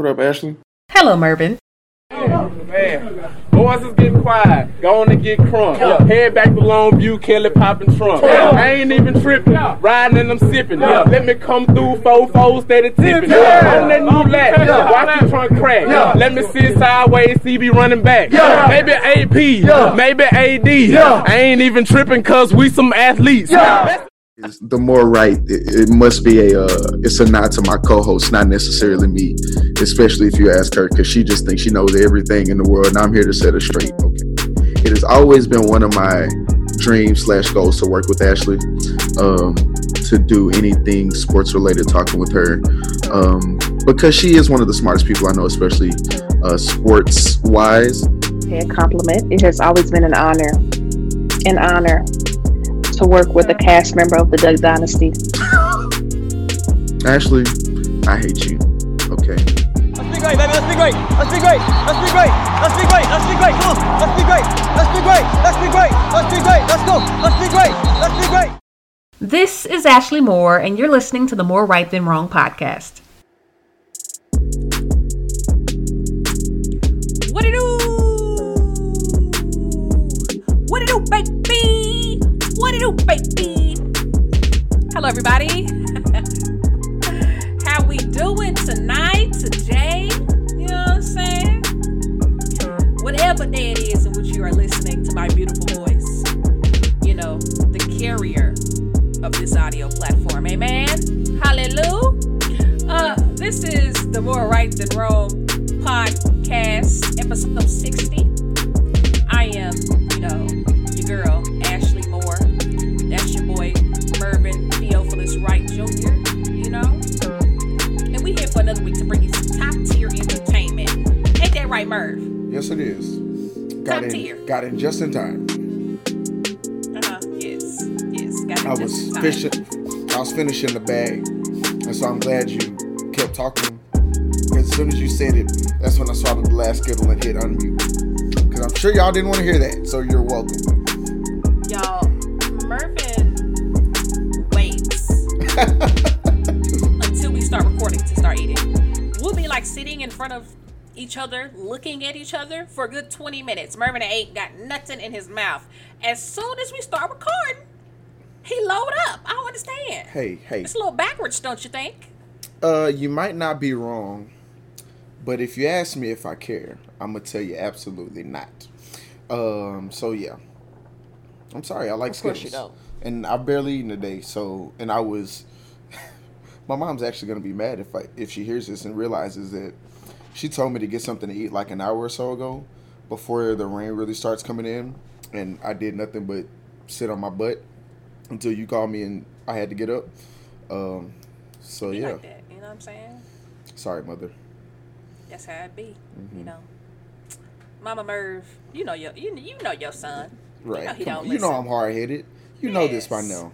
What up, Ashley? Hello, Mervin. Man, boys is getting quiet. Going to get crunk. Head back to Longview, Kelly popping trunk. I ain't even tripping. Riding and I'm sipping. Let me come through four four steady tipping. On that new lat. Watch the trunk crack. Let me sit sideways, see CB running back. Maybe AP, maybe AD. I ain't even tripping cause we some athletes. Is the more right, it, it must be a. Uh, it's a nod to my co-host, not necessarily me. Especially if you ask her, because she just thinks she knows everything in the world, and I'm here to set her straight. Okay. It has always been one of my dreams slash goals to work with Ashley, um, to do anything sports related, talking with her, um, because she is one of the smartest people I know, especially uh, sports wise. a compliment. It has always been an honor, an honor to work with a cast member of the Duck Dynasty. Ashley, I hate you. Okay. Let's be great, baby. Let's be great. Let's be great. Let's be great. Let's be great. Let's be great. Come on. Let's be great. Let's be great. Let's be great. Let's be great. Let's go. Let's be great. Let's be great. This is Ashley Moore, and you're listening to the More Right Than Wrong podcast. What it do? What it do, baby? What it do, baby? Hello, everybody. How we doing tonight, today? You know what I'm saying? Whatever day it is in which you are listening to my beautiful voice, you know, the carrier of this audio platform. Amen. Hallelujah. Uh, this is the More Right Than Wrong podcast, episode 60. I am, you know, your girl, Theophilus Wright Jr., you know? And we here for another week to bring you some top tier entertainment. Ain't that right, Merv? Yes, it is. Got Top in, tier. got in just in time. Uh-huh. Yes. Yes. Got it I just was in time. fishing. I was finishing the bag, and so I'm glad you kept talking. As soon as you said it, that's when I swallowed the last skittle and hit unmute. Because I'm sure y'all didn't want to hear that, so you're welcome. Y'all, until we start recording to start eating. We'll be like sitting in front of each other, looking at each other for a good 20 minutes. Mervin ain't got nothing in his mouth. As soon as we start recording, he load up. I don't understand. Hey, hey. It's a little backwards, don't you think? Uh, you might not be wrong, but if you ask me if I care, I'm gonna tell you absolutely not. Um, so yeah, I'm sorry. I like Of course Skittles, you don't. and I've barely eaten today. So, and I was. My mom's actually gonna be mad if I if she hears this and realizes that she told me to get something to eat like an hour or so ago, before the rain really starts coming in, and I did nothing but sit on my butt until you called me and I had to get up. Um, so yeah. like that. You know what I'm saying? Sorry, mother. That's how it be. Mm-hmm. You know. Mama Merv, you know your you, you know your son. Right. You know he Come don't on. You know. I'm hard headed. You know this by now.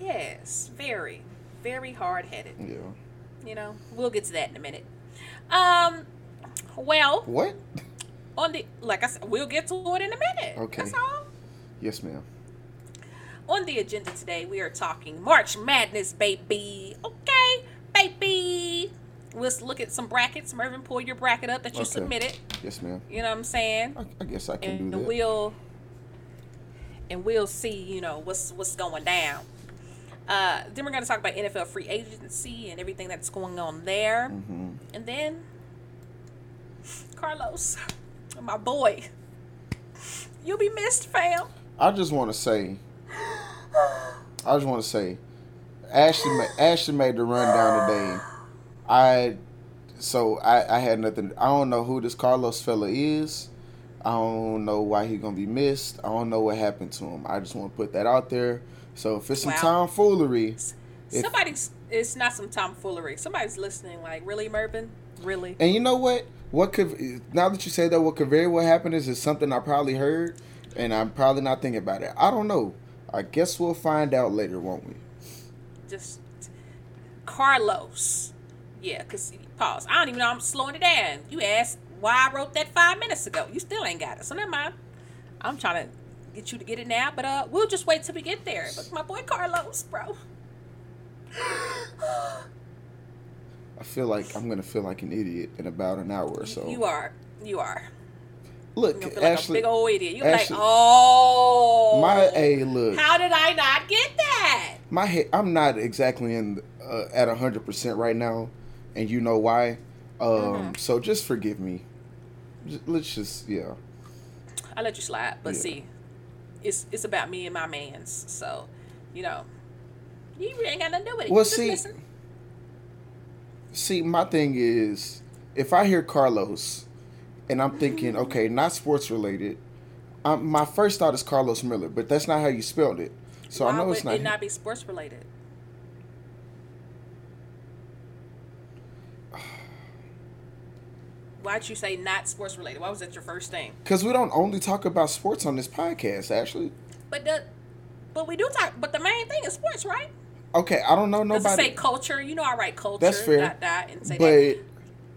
Yes, very, very hard headed. Yeah. You know, we'll get to that in a minute. Um, well, What? on the like I said, we'll get to it in a minute. Okay. That's all. Yes, ma'am. On the agenda today, we are talking March Madness, baby. Okay, baby. Let's look at some brackets. Mervin, pull your bracket up that you Okay. submitted. Yes, ma'am. You know what I'm saying? I, I guess I can and do that. we'll and we'll see you know what's what's going down uh then we're going to talk about nfl free agency and everything that's going on there Mm-hmm. and then carlos my boy you'll be missed fam I just want to say, I just want to say, Ashley, ma- Ashley made the rundown today. I, so I, I had nothing. I don't know who this Carlos fella is. I don't know why he gonna be missed. I don't know what happened to him. I just want to put that out there. So if it's some Wow. tomfoolery, If- somebody's it's not some tomfoolery somebody's listening like really mervin really And you know what? What could now that you say that, what could very well happen is is something I probably heard, and I'm probably not thinking about it. I don't know. I guess we'll find out later, won't we? just Carlos. Yeah, cause pause. I don't even know. I'm slowing it down. You asked why I wrote that five minutes ago. You still ain't got it. So never mind. I'm trying to get you to get it now, but uh, we'll just wait till we get there. But my boy Carlos, bro. I feel like I'm gonna feel like an idiot in about an hour or so. You are. You are. Look, gonna like Ashley, a big old idiot. You're like, oh. my hey, look, How did I not get that? my head. I'm not exactly in uh, at hundred percent right now, and you know why. Um, Mm-hmm. so just forgive me. Let's just yeah. I let you slide, but Yeah. see, it's it's about me and my man's. So, you know, you ain't got nothing to do with it. Well, Just see- listen. See, my thing is, if I hear Carlos, and I'm thinking, okay, not sports related, um, my first thought is Carlos Miller, but that's not how you spelled it. So Why I know it's not. it not be sports related? Why'd you say not sports related? Why was that your first thing? Because we don't only talk about sports on this podcast, actually. But the, but we do talk. But the main thing is sports, right? Okay, I don't know nobody, say culture? You know, I write culture. That's fair. Dot, dot, and say but that.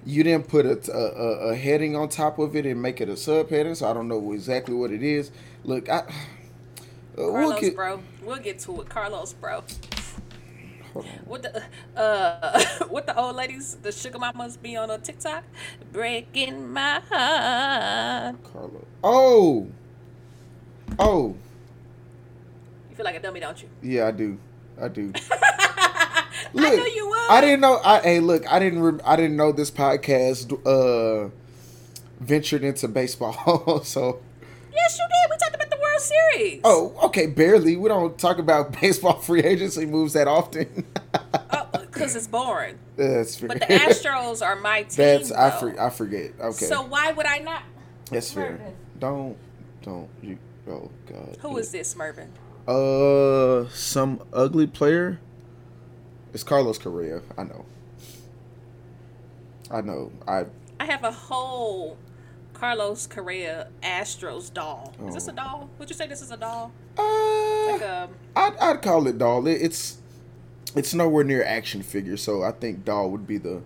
you didn't put a, a, a, heading on top of it and make it a subheading, so I don't know exactly what it is. Look, I. Uh, we'll Carlos, get, bro. We'll get to it. Carlos, bro. What the uh what the old ladies, the sugar mamas be on a TikTok? Breaking my heart. Carlos. Oh! Oh! You feel like a dummy, don't you? Yeah, I do. I do. I Look, would. I didn't know. I hey, look, I didn't. Re- I didn't know this podcast uh ventured into baseball. so, Yes, you did. We talked about the World Series. oh, okay, barely. We don't talk about baseball free agency moves that often. because it's boring. That's fair. But the Astros are my team. That's I though. for, I forget. Okay, So why would I not? that's fair. Mervin. Don't don't you? Oh God. Who is this, Mervin? Uh, some ugly player. It's Carlos Correa. I know. I know. I I have a whole Carlos Correa Astros doll. Is this a Oh. doll? Would you say this is a doll? uh, Like a I'd, I'd call it doll. It, it's it's nowhere near action figure, so I think doll would be the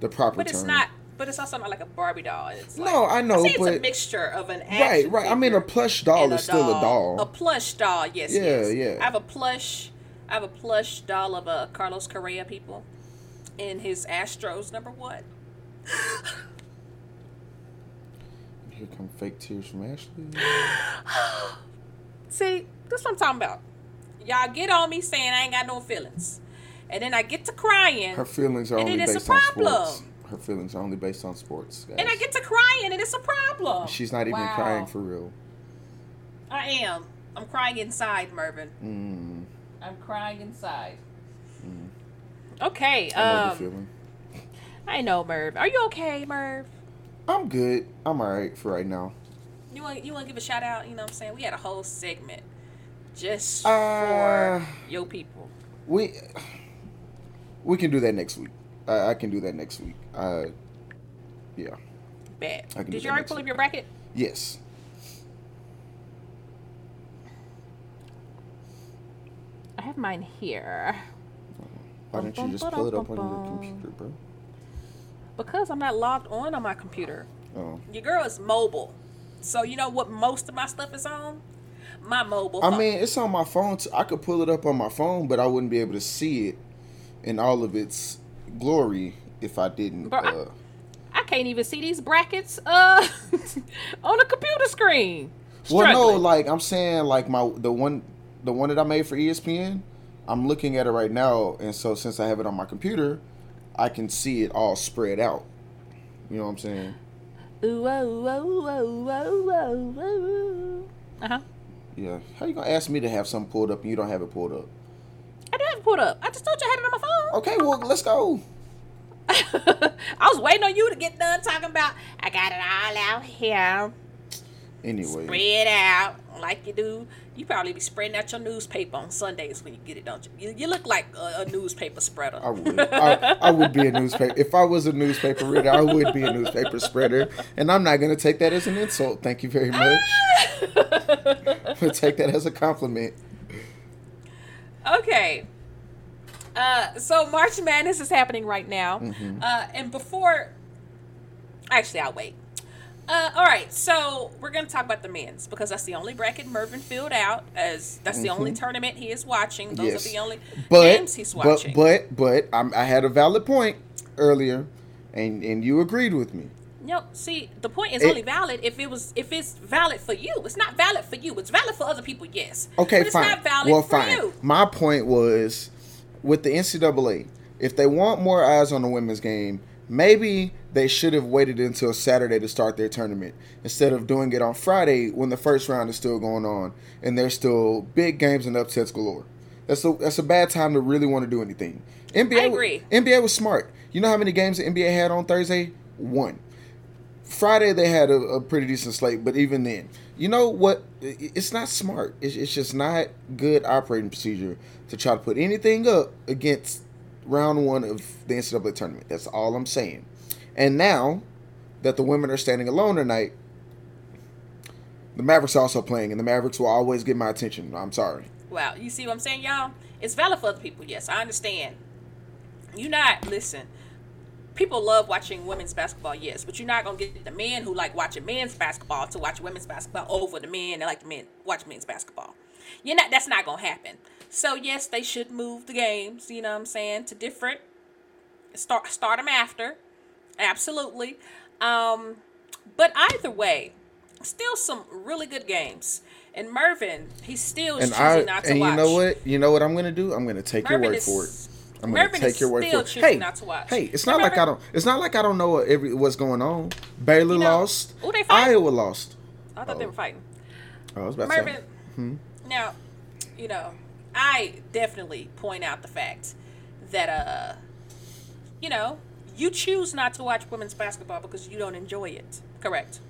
the proper but term. it's not. But it's also not like a Barbie doll. It's like, No, I know, say it's a but- mixture of an Right, right. I mean, a plush doll is still a doll. A plush doll, yes. Yeah, yes. yeah. I have a plush. I have a plush doll of a Carlos Correa people, in his Astros number one. Here come fake tears from Ashley. See, that's what I'm talking about. Y'all get on me saying I ain't got no feelings, and then I get to crying, Her feelings are only it is a based on sports. Her feelings are only based on sports. Guys. and I get to crying, and it's a problem. She's not even Wow. crying for real. I am. I'm crying inside, Mervin. Mm, I'm crying inside. Okay. I know Um, feeling. I know, Merv. Are you okay, Merv? I'm good. I'm alright for right now. You want you want to give a shout out? You know what I'm saying? We had a whole segment just Uh, for your people. We we can do that next week. I, I can do that next week. Uh, yeah. Bad. I can do Did you already pull up your bracket? Yes. I have mine here Why don't you just pull it up on your computer, bro? Because I'm not logged on on my computer. Oh. Your girl is mobile, so you know what most of my stuff is on. My mobile. I mean, it's on my phone. I could pull it up on my phone, but I wouldn't be able to see it in all of its glory if I didn't. Bro, I- uh, I can't even see these brackets uh on a computer screen. well, no, like I'm saying, like my the one, the one that I made for ESPN. I'm looking at it right now, and so since I have it on my computer, I can see it all spread out. You know what I'm saying? Ooh, oh, oh, oh, oh, oh, oh. Uh-huh. Yeah. How you gonna ask me to have something pulled up and you don't have it pulled up? I do have it pulled up. I just told you I had it on my phone. Okay, well let's go. I was waiting on you to get done talking about I got it all out here. Anyway, Spread out like you do. You probably be spreading out your newspaper on Sundays when you get it, don't you? You, you look like a, a newspaper spreader. I would. I, I would be a newspaper. If I was a newspaper reader, I would be a newspaper spreader. And I'm not going to take that as an insult. Thank you very much. I'll take that as a compliment. Okay. Uh, so March Madness is happening right now. Mm-hmm. Uh, and before, actually, I'll wait. Uh, all right, so we're gonna talk about the men's because that's the only bracket Mervin filled out. As that's the only tournament he is watching. Those Mm-hmm. Yes. are the only But, games he's but, watching. but, but, I'm, I had a valid point. earlier, and and you agreed with me. No, see, the point is It- only valid if it was if it's valid for you. It's not valid for you. It's valid for other people, yes. Okay, but it's fine. not valid well, for fine. you. My point was with the NCAA, if they want more eyes on the women's game, maybe they should have waited until Saturday to start their tournament instead of doing it on Friday when the first round is still going on and there's still big games and upsets galore. That's a that's a bad time to really want to do anything. NBA I agree. NBA was smart. You know how many games the NBA had on Thursday? One. Friday they had a, a pretty decent slate, but even then, you know what? It's not smart. It's, it's just not good operating procedure to try to put anything up against round one of the NCAA tournament. That's all I'm saying. And now that the women are standing alone tonight, the Mavericks are also playing, and the Mavericks will always get my attention. I'm sorry. Wow, you see what I'm saying, y'all? It's valid for other people. Yes, I understand. You not listen. People love watching women's basketball, yes, but you're not gonna get the men who like watching men's basketball to watch women's basketball over the men that like the men watch men's basketball. You're not. That's not gonna happen. So yes, they should move the games. You know what I'm saying to different. Start start them after, absolutely. Um, but either way, still some really good games. And Mervin, he still And choosing I not to and watch. you know what? You know what I'm gonna do? I'm gonna take Mervin your word is- for it. I'm gonna Mervin take your word still for it. Hey, not to watch. hey, it's not like I don't. It's not like I don't know what every what's going on. Baylor You know, lost. who they fighting? Iowa lost. I thought they were fighting. Oh, I was about Mervin, to say. Hmm? now, you know, I definitely point out the fact that, uh, you know, you choose not to watch women's basketball because you don't enjoy it. Correct.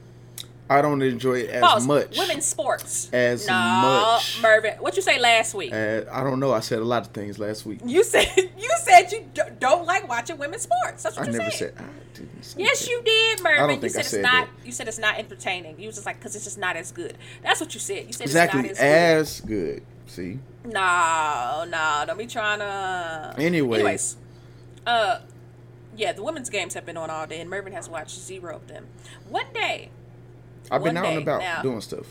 I don't enjoy it as Pause. much. Women's sports. As no, much. Mervin, what you say last week? Uh, I don't know. I said a lot of things last week. you said you said you d- don't like watching women's sports. That's what I you never said. said. I didn't say Yes, that. you did, Mervin. I don't you think said I it's said not. that. You said it's not entertaining. You was just like, because it's just not as good. That's what you said. You said Exactly it's not as as good. See. No, no, don't be trying to. Anyway. Anyways, uh, yeah, the women's games have been on all day, and Mervin has watched zero of them. One day, I've been out and about now- doing stuff.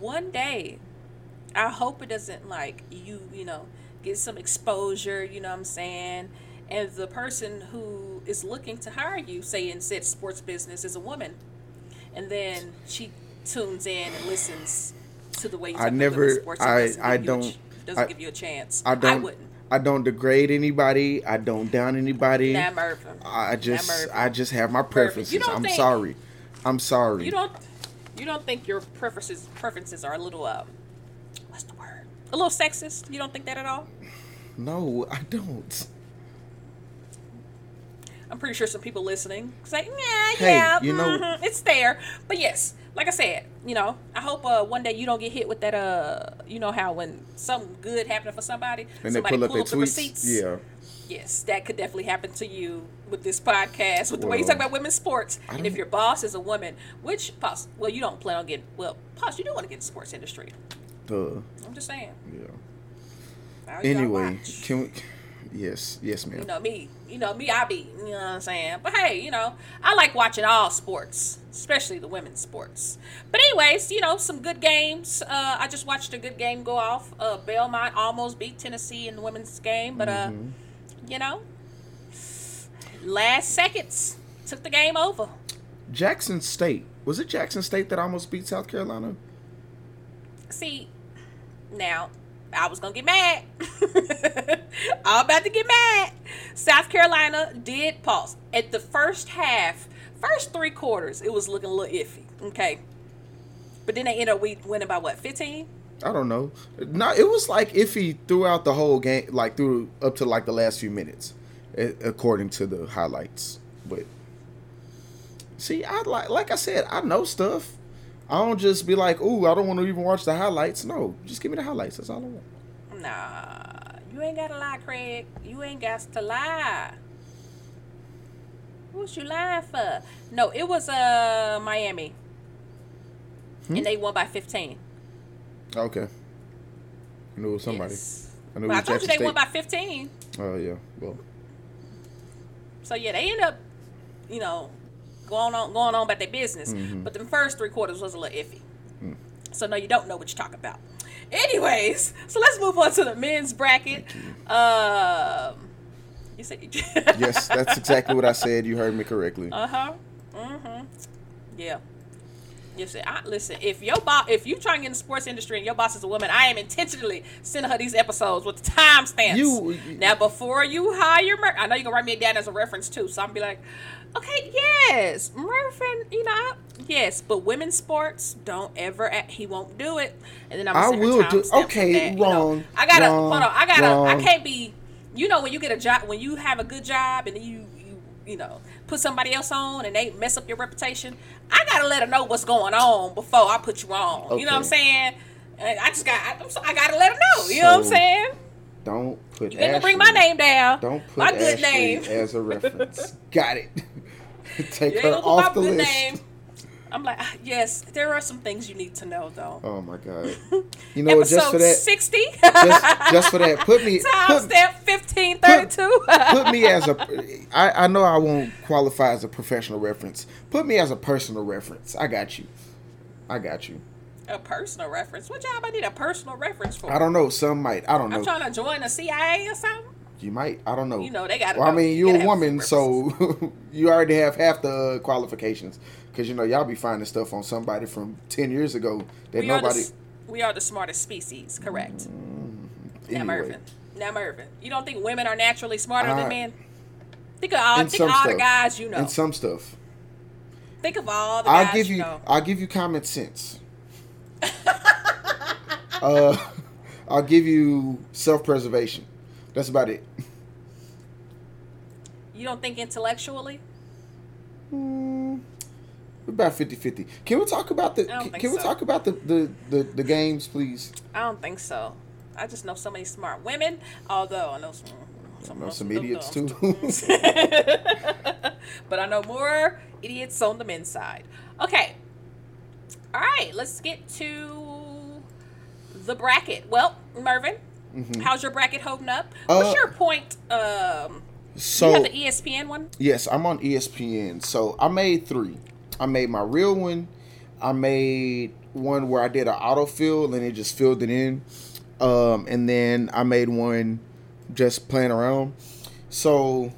one day, I hope it doesn't like you, you know, get some exposure, you know what I'm saying? And the person who is looking to hire you, say in said sports business, is a woman. And then she tunes in and listens to the way you I never- sports. I- I give you a don't- ch- doesn't I- give you a chance. I don't. wouldn't. I don't degrade anybody. I don't down anybody. Nah, Mervin. I just Mervin. I just have my preferences. I'm think- sorry. I'm sorry. You don't you don't think your preferences preferences are a little um what's the word? A little sexist? You don't think that at all? no, I don't. I'm pretty sure some people listening say, "Yeah, Hey, yeah, you know- mhm, it's there." But yes, like I said, you know, I hope uh, one day you don't get hit with that. Uh, you know how when something good happening for somebody, And they somebody pull up their the tweets. receipts. Yeah. Yes, that could definitely happen to you with this podcast, with the way you talk about women's sports. And if your boss is a woman, which pos- well, you don't plan on getting well, pos, you do want to get in the sports industry. Duh. I'm just saying. Yeah. Now Anyway, can we? Yes. Yes, ma'am. you know me you know me i be you know what i'm saying but hey you know i like watching all sports especially the women's sports but anyways you know some good games uh i just watched a good game go off uh belmont almost beat tennessee in the women's game but uh Mm-hmm. you know last seconds took the game over Jackson State. Was it Jackson State that almost beat South Carolina? see now I was gonna get mad. I'm about to get mad. South Carolina did pause at the first half, first three quarters. It was looking a little iffy. Okay, but then they ended up we- winning by what, 15? I don't know. No, it was like iffy throughout the whole game, like through up to like the last few minutes, according to the highlights. But see, I like like I said, I know stuff. I don't just be like, "Ooh, I don't want to even watch the highlights." No, just give me the highlights. That's all I want. Nah, you ain't gotta lie, Craig. You ain't got to lie. What you lying for? No, it was uh Miami, and they won by 15. Okay. I knew it was somebody. Yes. I knew it But I was told you they won by 15. Oh yeah. Well, So yeah, they end up, you know, going on going on about their business. Mm-hmm. But the first three quarters was a little iffy. Mm. So no, you don't know what you're talking about. Anyways, so let's move on to the men's bracket. Um, You said Yes, that's exactly what I said. You heard me correctly. Uh huh. Mm-hmm. Yeah. Listen, I, listen. If your boss, if you trying to get in the sports industry and your boss is a woman, I am intentionally sending her these episodes with the timestamps. You- you- now before you hire Mer, I know you can write me down as a reference too. So I'm be like, okay, yes, Murphy, you know, I- yes, but women's sports don't ever. a- He won't do it, and then I'm. I gonna her will do- okay, that, you know. wrong, I gotta wrong, hold on. I gotta. I can't be. You know when you get a job, when you have a good job, and then you you you know put somebody else on and they mess up your reputation. I gotta let her know what's going on before I put you on. You know what I'm saying? I just got. I, I'm so, I gotta let her know. You know what I'm saying? Don't put. You didn't bring my name down. Don't put my good Ashley name. as a reference. Got it. Take her off the list. name. I'm like, ah, yes, there are some things you need to know though. Oh my god. You know? Just for that, 60. just, just for that, put me put, Timestamp 1532. put me as a. I, I know I won't qualify as a professional reference. Put me as a personal reference. I got you. I got you. a personal reference. What job I need a personal reference for? I don't know. Some might. I don't know. I'm trying to join the CIA or something. You might. I don't know. You know, they gotta Well, I mean, You you're a woman, so you already have half the qualifications. Because you know, y'all be finding stuff on somebody from ten years ago that We are, the, nobody. we are the smartest species, correct? Now, anyway. Mervin. Now, Mervin. You don't think women are naturally smarter Uh, than men? Think of all, think of all the guys you know. And some stuff. think of all the guys I'll give you you. know. I'll give you common sense. uh, I'll give you self-preservation. That's about it. You don't think intellectually? About 50-50. Can we talk about the? I don't Can, think can we talk about the, the the the games, please? I don't think so. I just know so many smart women, although I know some, I know some dumb idiots too. but I know more idiots on the men's side. Okay. All right, let's get to the bracket. Well, Mervin, how's your bracket holding up? What's Mm-hmm. Uh, your point? Um, so you the ESPN one. Yes, I'm on ESPN. So I made three. I made my real one. I made one where I did an autofill and it just filled it in. Um, and then I made one just playing around. So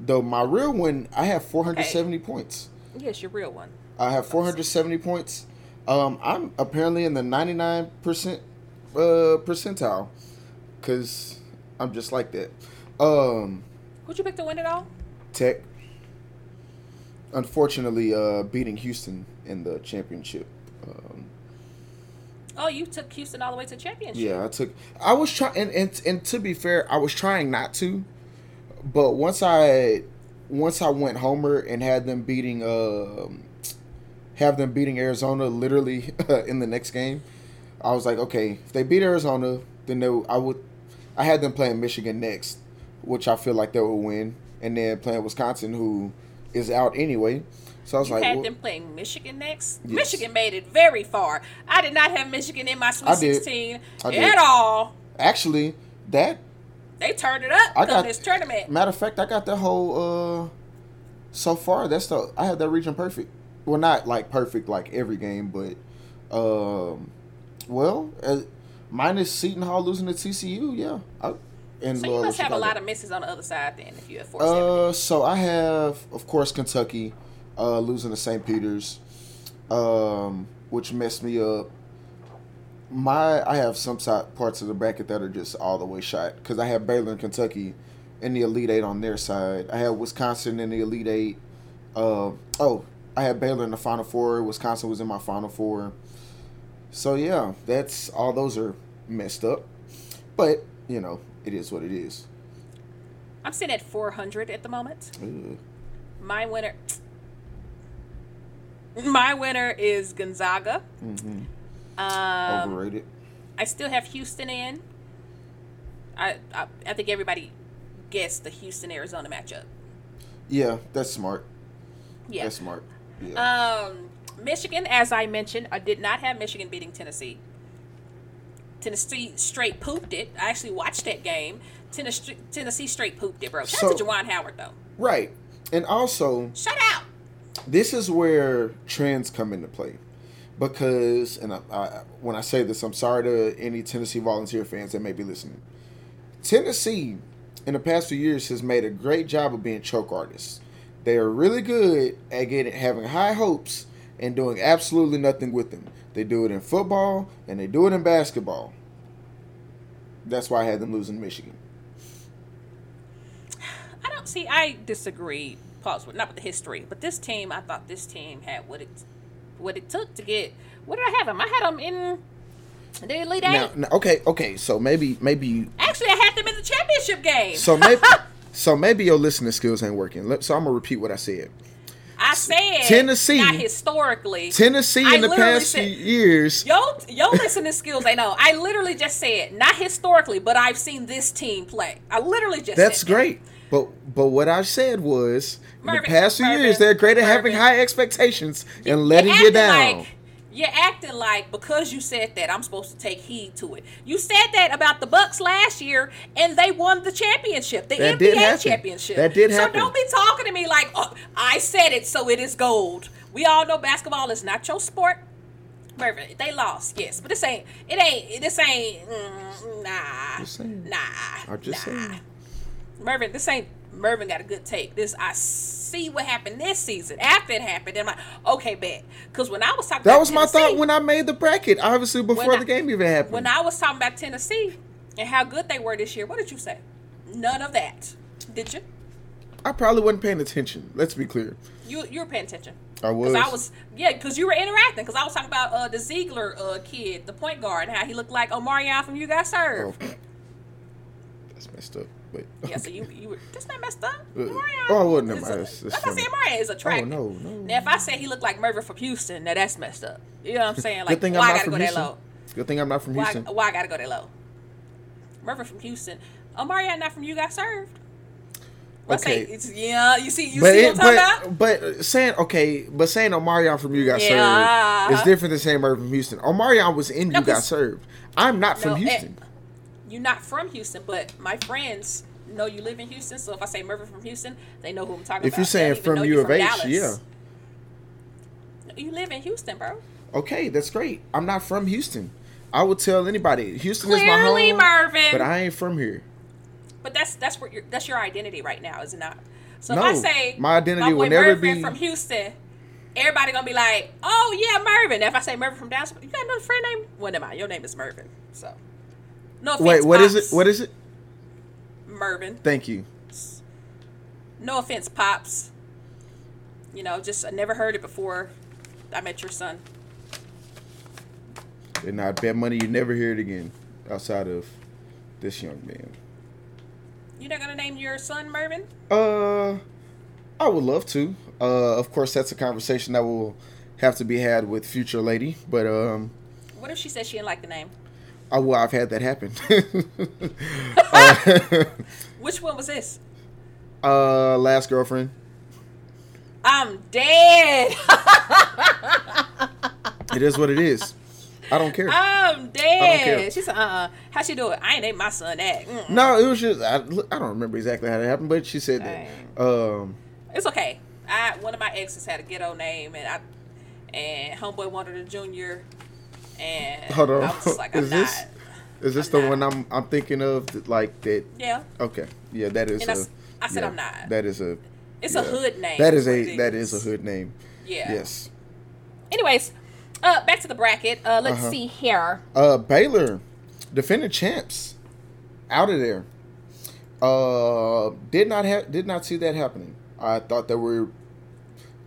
the my real one, I have 470 points. Yes, your real one. I have 470 points. Um, I'm apparently in the 99% uh, percentile because I'm just like that. Um, Who'd you pick to win it all? Tech. Unfortunately, uh, beating Houston in the championship. Um, Oh, you took Houston all the way to championship. yeah, I took. I was trying, and, and and to be fair, I was trying not to, but once I once I went Homer and had them beating, um, have them beating Arizona literally in the next game, I was like, okay, if they beat Arizona, then they, I would. I had them playing Michigan next, which I feel like they will win, and then playing Wisconsin, who is out anyway. So I was You like, had well- them playing Michigan next. Yes. Michigan made it very far. I did not have Michigan in my Sweet I did. 16 I did. at all. actually, that They turned it up I got this tournament. Matter of fact, I got that whole. uh So far, that's the I had that region perfect. Well, not like perfect like every game, but um, well, uh, minus Seton Hall losing to TCU, yeah. I, and So you must have a lot of misses on the other side then if you have four. Uh, so I have, of course, Kentucky uh, losing to St. Peter's, um, which messed me up. My I have some side parts of the bracket that are just all the way shot because I have Baylor and Kentucky in the Elite Eight on their side. I have Wisconsin in the Elite Eight. Uh, oh, I had Baylor in the Final Four. Wisconsin was in my Final Four. So yeah, that's all. Those are messed up, but you know it is what it is. I'm sitting at 400 at the moment. Ugh. My winner. My winner is Gonzaga. Mhm. Um, Overrated. I still have Houston in. I, I I think everybody guessed the Houston Arizona matchup. Yeah, that's smart. Yeah. That's smart. Yeah. Um, Michigan, as I mentioned, I did not have Michigan beating Tennessee. Tennessee straight pooped it. I actually watched that game. Tennessee, Tennessee straight pooped it, bro. Shout out to So- Juwan Howard though. right. And also, Shut out. this is where trends come into play. Because, and I, I, when I say this, I'm sorry to any Tennessee volunteer fans that may be listening. Tennessee, in the past few years has made a great job of being choke artists. They are really good at getting having high hopes and doing absolutely nothing with them. They do it in football and they do it in basketball. That's why I had them losing to Michigan. I don't see. I disagree. Pause. With, not with the history, but this team. I thought this team had what it what it took to get. What did I have them? I had them in the elite eight. Now, okay, okay, so maybe maybe you Actually, I had them in the championship game. so maybe so maybe your listening skills ain't working. So I'm gonna repeat what I said. I said Tennessee- not historically. Tennessee I in the past said- few years, Yo, yo, listening skills. I know. I literally just said not historically, but I've seen this team play. I literally just. that's said that. great. But but what I said was in the past few Marvin, years they're great at having high expectations and letting you down. Like, you're acting like because you said that I'm supposed to take heed to it. You said that about the Bucks last year, and they won the championship, the That NBA championship. That did happen. So don't be talking to me like oh, I said it, so it is gold. We all know basketball is not your sport. Mervin, they lost, yes, but this ain't. It ain't. This ain't. Mm, nah. Just saying. Nah. I'm just nah. saying. Mervin, this ain't Mervin got a good take. This I see what happened this season. After it happened, and I'm like, okay, bet. Because when I was talking That was my thought when I made the bracket. Obviously before I- the game even happened. when I was talking about Tennessee and how good they were this year, what did you say? None of that. Did you? I probably wasn't paying attention. Let's be clear. You you were paying attention. I was. I was yeah, because you were interacting. Because I was talking about uh, the Zeigler uh, kid, the point guard, and how he looked like Omarion from You Got Oh, Served. that's messed up. But Yeah, so you you were that's not messed up. Uh, Omarion. oh, I wouldn't have messed. It's- it's Like I said, funny. Omarion is attractive. no, no. Now, if I say he looked like Mervin from Houston, now that's messed up. You know what I'm saying? Like, Good thing why I'm I gotta from go Houston. that low? Good thing I'm not from Why, Houston. why I gotta go that low? Mervin from Houston. Omarion not from You Got Served. I say Okay. it's yeah. You see, you but see it, what I'm talking but, about? but saying okay, but saying Omarion from You Got Yeah. Served is different than saying Mervin from Houston. Omarion was in No, You Got Served. I'm not from No, eh, Houston. You're not from Houston, but my friends know you live in Houston. So if I say Mervin from Houston, they know who I'm talking if about. If you're saying from U of H, Dallas. yeah. You live in Houston, bro. Okay, that's great. I'm not from Houston. I would tell anybody Houston is my home, Mervin. but I ain't from here. But that's that's where your that's your identity right now, is it not? So No, if I say my identity boy will never Mervin be- from Houston, everybody gonna be like, "Oh yeah, Mervin." If I say Mervin from Dallas, you got another friend named? What am I? Your name is Mervin. So no offense. Wait, what is Pops. it? What is it? Mervin. Thank you. No offense, pops. You know, just I never heard it before. I met your son. And I bet money you never hear it again outside of this young man. You're not gonna name your son Mervin? Uh, I would love to. Uh, of course, that's a conversation that will have to be had with future lady. But um, What if she says she didn't like the name? I well, I've had that happen. uh, Which one was this? uh, last girlfriend. I'm dead. It is what it is. I don't care. I'm dead. She said, uh uh How she do it? I ain't named my son that. Mm. No, it was just I, I don't remember exactly how that happened, but she said that. Um, It's okay. I one of my exes had a ghetto name and I and homeboy wanted a junior and hold on, I was like, I'm is this not. is this I'm the not. one I'm I'm thinking of? Like that? Yeah. Okay, yeah, that is. And I a, s- I said yeah, I'm not. That is a. It's yeah. a hood name. That is a that is a hood name. Yeah. Yes. Anyways, uh back to the bracket. Uh let's Uh-huh. see here. Uh, Baylor, defending champs, out of there. Uh, did not have did not see that happening. I thought they were,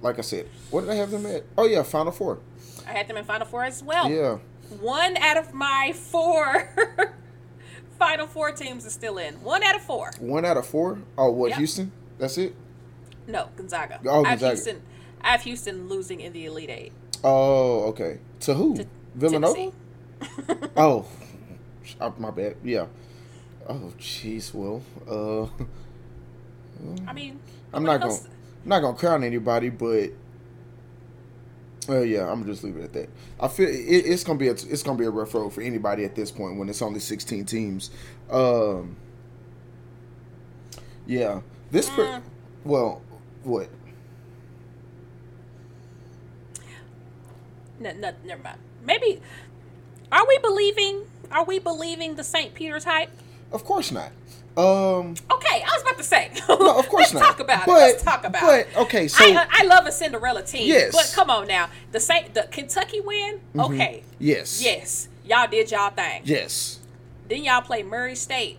like I said, what did I have them at? Oh yeah, Final Four. I had them in Final Four as well. Yeah. One out of my four Final Four teams is still in. One out of four. One out of four. Oh, what Yep. Houston? That's it. No, Gonzaga. Oh, I have Gonzaga. Houston. I have Houston losing in the Elite Eight. Oh, okay. To who? To Villanova. Oh, oh, my bad. Yeah. Oh, jeez. Well, uh, I mean, I'm not gonna I'm not gonna crown anybody, but uh, yeah, I'm just leave it at that. I feel it, it's gonna be a it's gonna be a rough road for anybody at this point when it's only 16 teams. Um, yeah, this per- Mm. well, what? No, no, never mind. Maybe are we believing? Are we believing the St. Peter's hype? Of course not. Um, Okay, I was about to say. no, of course not. Let's not. talk about but, it. Let's talk about but, it. okay, so I, I love a Cinderella team. Yes. But come on now. The same the Kentucky win? Okay. yes, Yes. Y'all did y'all thing. yes, Then y'all play Murray State.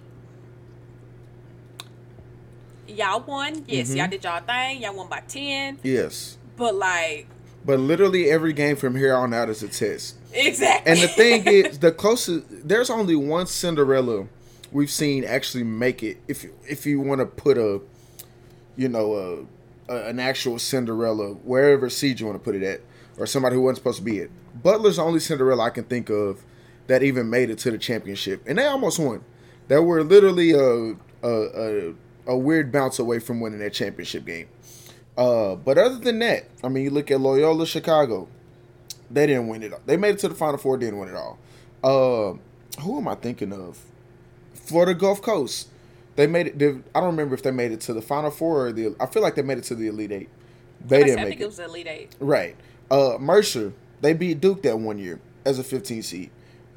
Y'all won. Yes, Mm-hmm. y'all did y'all thing. Y'all won by 10. yes. But like But literally every game from here on out is a test. exactly. And the thing is, the closest there's only one Cinderella we've seen actually make it. If if you want to put a, you know, a, a an actual Cinderella wherever seed you want to put it at, or somebody who wasn't supposed to be it. Butler's the only Cinderella I can think of that even made it to the championship, and they almost won. They were literally a a, a, a weird bounce away from winning that championship game. Uh, but other than that, I mean, you look at Loyola Chicago they didn't win it. all. They made it to the Final Four, didn't win it all. Uh, who am I thinking of? Florida Gulf Coast. They made it. They, I don't remember if they made it to the Final Four or the. I feel like they made it to the Elite Eight. They I, didn't I make think it. it was Elite Eight. Right. Uh, Mercer. They beat Duke that one year as a 15 seed.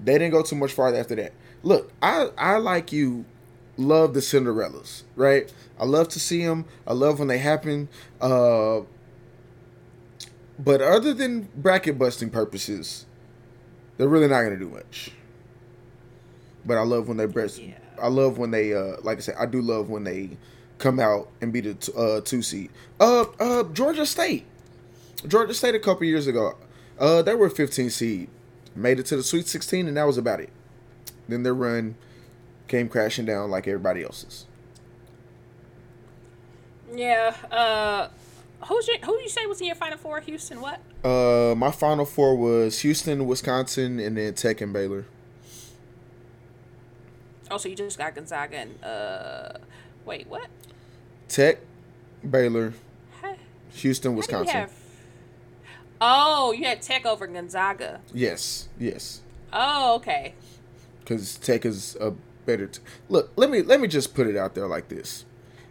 They didn't go too much farther after that. Look, I I like you. Love the Cinderellas, right? I love to see them. I love when they happen. Uh, but other than bracket busting purposes, they're really not gonna do much. But I love when they breast. Yeah. I love when they, uh, like I said, I do love when they come out and beat a t- uh, two seed. Uh, uh, Georgia State. Georgia State a couple years ago, uh, they were a 15 seed, made it to the Sweet 16, and that was about it. Then their run came crashing down like everybody else's. Yeah. Uh who's your who do you say was in your final four? Houston what? Uh, my final four was Houston, Wisconsin, and then Tech and Baylor. Oh, so you just got Gonzaga and uh wait, what? Tech, Baylor, How, Houston, you Wisconsin. have Oh, you had Tech over Gonzaga. Yes, yes, Oh, okay. because Tech is a better. T- Look, let me let me just put it out there like this,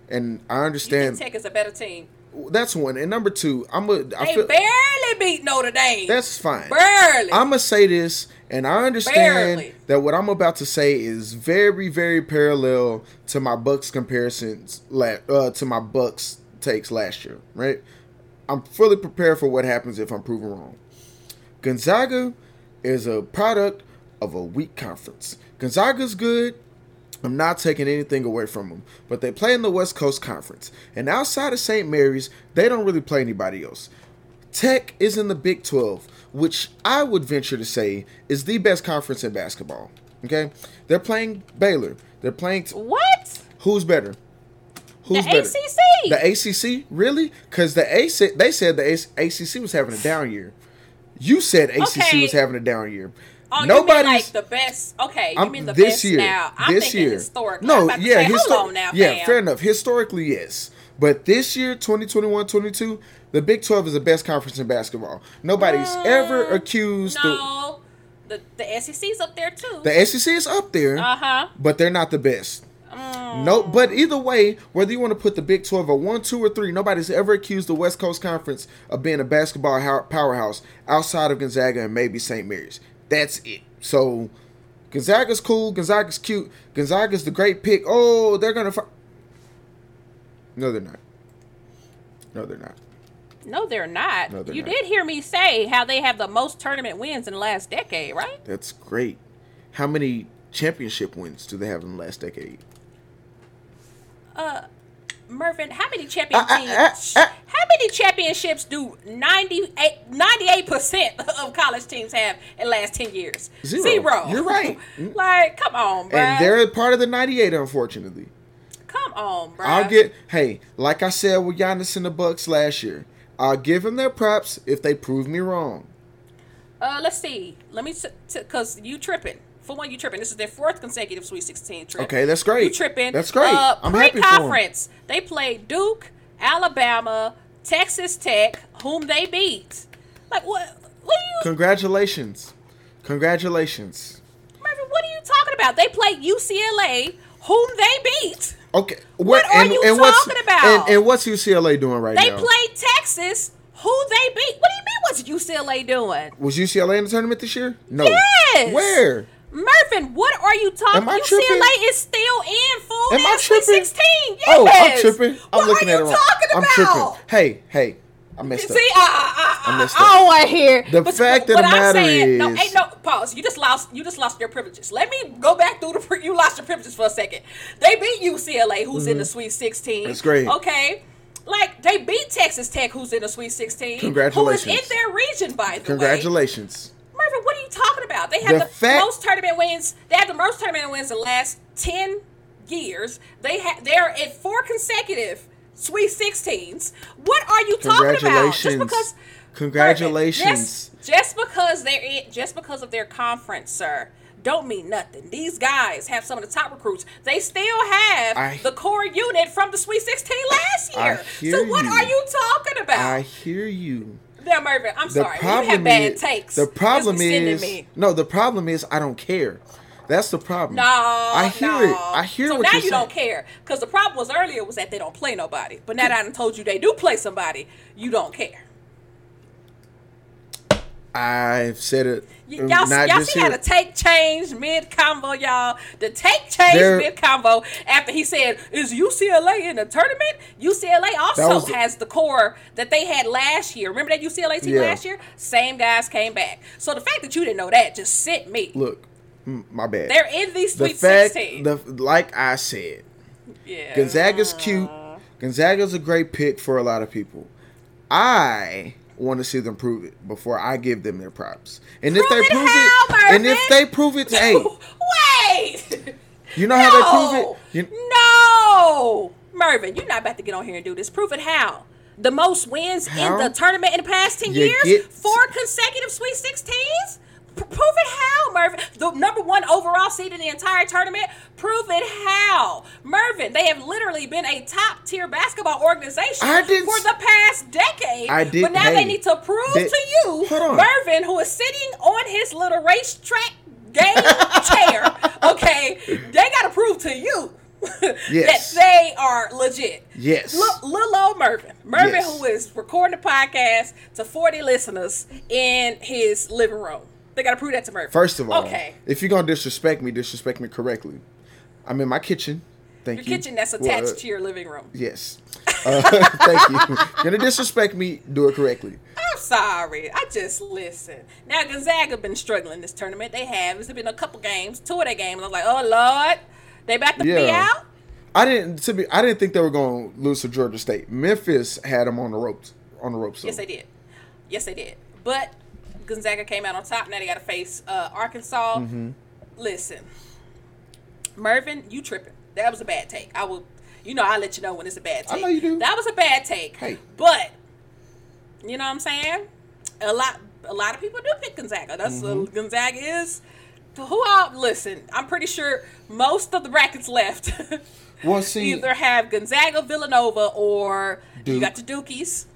and I understand think Tech is a better team. That's one. And number two, I'm a. I They feel barely beat Notre Dame. that's fine. barely. I'm gonna say this, and I understand Barely. that what I'm about to say is very, very parallel to my Bucks comparisons, uh, to my Bucks takes last year. Right? I'm fully prepared for what happens if I'm proven wrong. Gonzaga is a product of a weak conference. Gonzaga's good. I'm not taking anything away from them, but they play in the West Coast Conference, and outside of St. Mary's, they don't really play anybody else. Tech is in the Big 12, which I would venture to say is the best conference in basketball. Okay? They're playing Baylor. They're playing. T- what? who's better? Who's the better? ACC. The ACC? Really? Because the AC, they said the ACC was having a down year. You said ACC Okay. was having a down year. Oh, Nobody's like the best? Okay, you I'm- mean the this best year. now? I'm this year. historically. No, I'm about to yeah, say, histo- hold on now, yeah, fam. fair enough. Historically, yes, but this year, 2021-22, the Big 12 is the best conference in basketball. Nobody's ever accused Mm, No, the the SEC's up there too. the the SEC is up there, uh huh. but they're not the best. No, but either way, whether you want to put the Big 12 at one, two, or three, nobody's ever accused the West Coast Conference of being a basketball powerhouse outside of Gonzaga and maybe St. Mary's. That's it. So Gonzaga's cool. Gonzaga's cute. Gonzaga's the great pick. Oh, they're gonna. Fi- no, they're not. No, they're not. No, they're not. No, they're you not. did hear me say how they have the most tournament wins in the last decade, right? That's great. How many championship wins do they have in the last decade? Uh, Mervin, how many championships? Uh, uh, uh, uh. how many championships do 98 percent of college teams have in the last ten years? Zero. Zero. You're right. like, come on, bro. And they're part of the 98, unfortunately. come on, bro. I'll get hey, like I said with Giannis and the Bucks last year. I'll give them their props if they prove me wrong. Uh, let's see. Let me, because you tripping. For one, you tripping. This is their fourth consecutive Sweet 16 trip. Okay, that's great. You tripping. That's great. Uh, I'm happy. Pre-conference, they played Duke, Alabama, Texas Tech, whom they beat. Like, what? What are you, Congratulations. Congratulations. Marvin, what are you talking about? They played UCLA, whom they beat. Okay. What are you what's, talking about? And, and what's UCLA doing right They now? They played Texas, who they beat. What do you mean, what's UCLA doing? Was UCLA in the tournament this year? No. Yes. Where? Murphin, what are you talking? Am I UCLA tripping? is still in full Am I tripping? 16. Yes. Oh, I'm tripping. I'm what looking are at you it wrong. talking I'm tripping. Hey, hey, I messed See, up. I, I, I, I messed I up. don't want to hear. The fact of what the I'm matter saying, no, ain't no pause. You just lost. You just lost your privileges. Let me go back through the. You lost your privileges for a second. They beat UCLA, who's in the Sweet 16. Mm-hmm. That's great. Okay. Like they beat Texas Tech, who's in the Sweet 16. Congratulations. Who is in their region, by the way. Congratulations. Murphy, what are you talking about? They have The the, fact- most tournament wins. They have the most tournament wins in the last ten years. They have. They're at four consecutive Sweet Sixteens. What are you talking about? Just because. Congratulations. Just, just because they're in, just because of their conference, sir, don't mean nothing. These guys have some of the top recruits. They still have I- the core unit from the Sweet Sixteen last I year. So what you. are you talking about? I hear you. Now, Mervin, I'm The sorry. You problem have bad is takes. the problem Just be sending is me. no. The problem is I don't care. That's the problem. No, I hear no. it. I hear so now you saying. don't care because the problem was earlier was that they don't play nobody. But now that I told you they do play somebody, you don't care. I've said it. Y- uh, y'all, not y'all see how the take change mid combo, y'all. The take change mid combo after he said, "Is UCLA in the tournament?" UCLA also the- has the core that they had last year. Remember that UCLA team Yeah. last year? Same guys came back. So the fact that you didn't know that just sent me. Look, my bad. They're in these the Sweet fact, 16. the like I said, yeah. Gonzaga's cute. Gonzaga's a great pick for a lot of people. I want to see them prove it before I give them their props. And if they it prove how, it, and if they prove it, hey, Wait. you know how they prove it. You, no, Mervin, you're not about to get on here and do this. Prove it how. The most wins How? in the tournament in the past 10 You years? get- Four consecutive Sweet 16s? Prove it how, Mervin. The number one overall seed in the entire tournament? Prove it how. Mervin, they have literally been a top tier basketball organization for the past decade. I did- But now hey, they need to prove did- to you. Mervin, who is sitting on his little racetrack game chair, okay, they got to prove to you Yes. that they are legit. Yes. Lil, little old Mervin. Mervin, Yes. who is recording the podcast to 40 listeners in his living room. They got to prove that to Mervin. First of all, okay. if you're gonna disrespect me, disrespect me correctly. I'm in my kitchen. Thank you. Your you. kitchen that's Well, attached uh, to your living room. Yes. Uh, thank you. You're gonna disrespect me, do it correctly. I'm sorry. I just listen. Now Gonzaga been struggling this tournament. They have. It's been a couple games, two of their games. I was like, oh Lord, they about to be Yeah. out. I didn't. To be, I didn't think they were going to lose to Georgia State. Memphis had them on the ropes. On the ropes. Yes, they did. Yes, they did. But Gonzaga came out on top. Now they got to face uh, Arkansas. Mm-hmm. Listen, Mervin, you tripping? That was a bad take. I will. You know, I'll let you know when it's a bad take. I know you do. That was a bad take. Hey. but you know what I'm saying? A lot, a lot of people do pick Gonzaga. That's Mm-hmm. Gonzaga is. Who I listen? I'm pretty sure most of the brackets left Well, see, either have Gonzaga, Villanova, or you got your Dookies.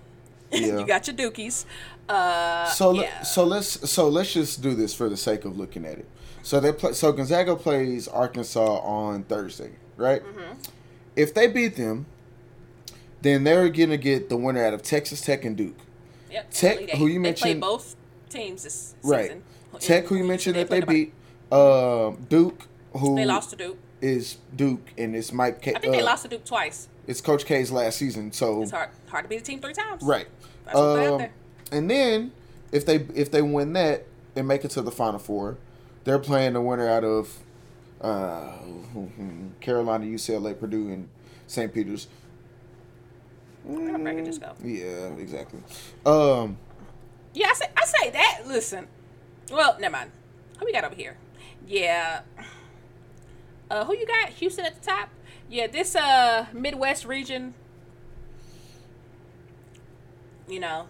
Yeah. you got your Dookies. Uh, so le- yeah. so let's so let's just do this for the sake of looking at it. So they play. So Gonzaga plays Arkansas on Thursday, right? Mm-hmm. If they beat them, then they're gonna get the winner out of Texas Tech and Duke. Yep, Tech, who you they play mentioned- both teams this Right. season. Tech, who you mentioned that they beat. Um, Duke, who They lost to Duke. is Duke, and it's Mike. K- I think they uh, lost to Duke twice. It's Coach K's last season, so It's hard hard to beat a team three times. right. That's they Um, there. And then if they if they win that and make it to the Final Four, they're playing the winner out of uh, Carolina, UCLA, Purdue, and St. Peter's. America just go. Yeah, exactly. Um, Yeah, I say I say that. Listen, well, never mind. Who we got over here? Yeah. Uh, who you got? Houston at the top. Yeah, this uh Midwest region. You know,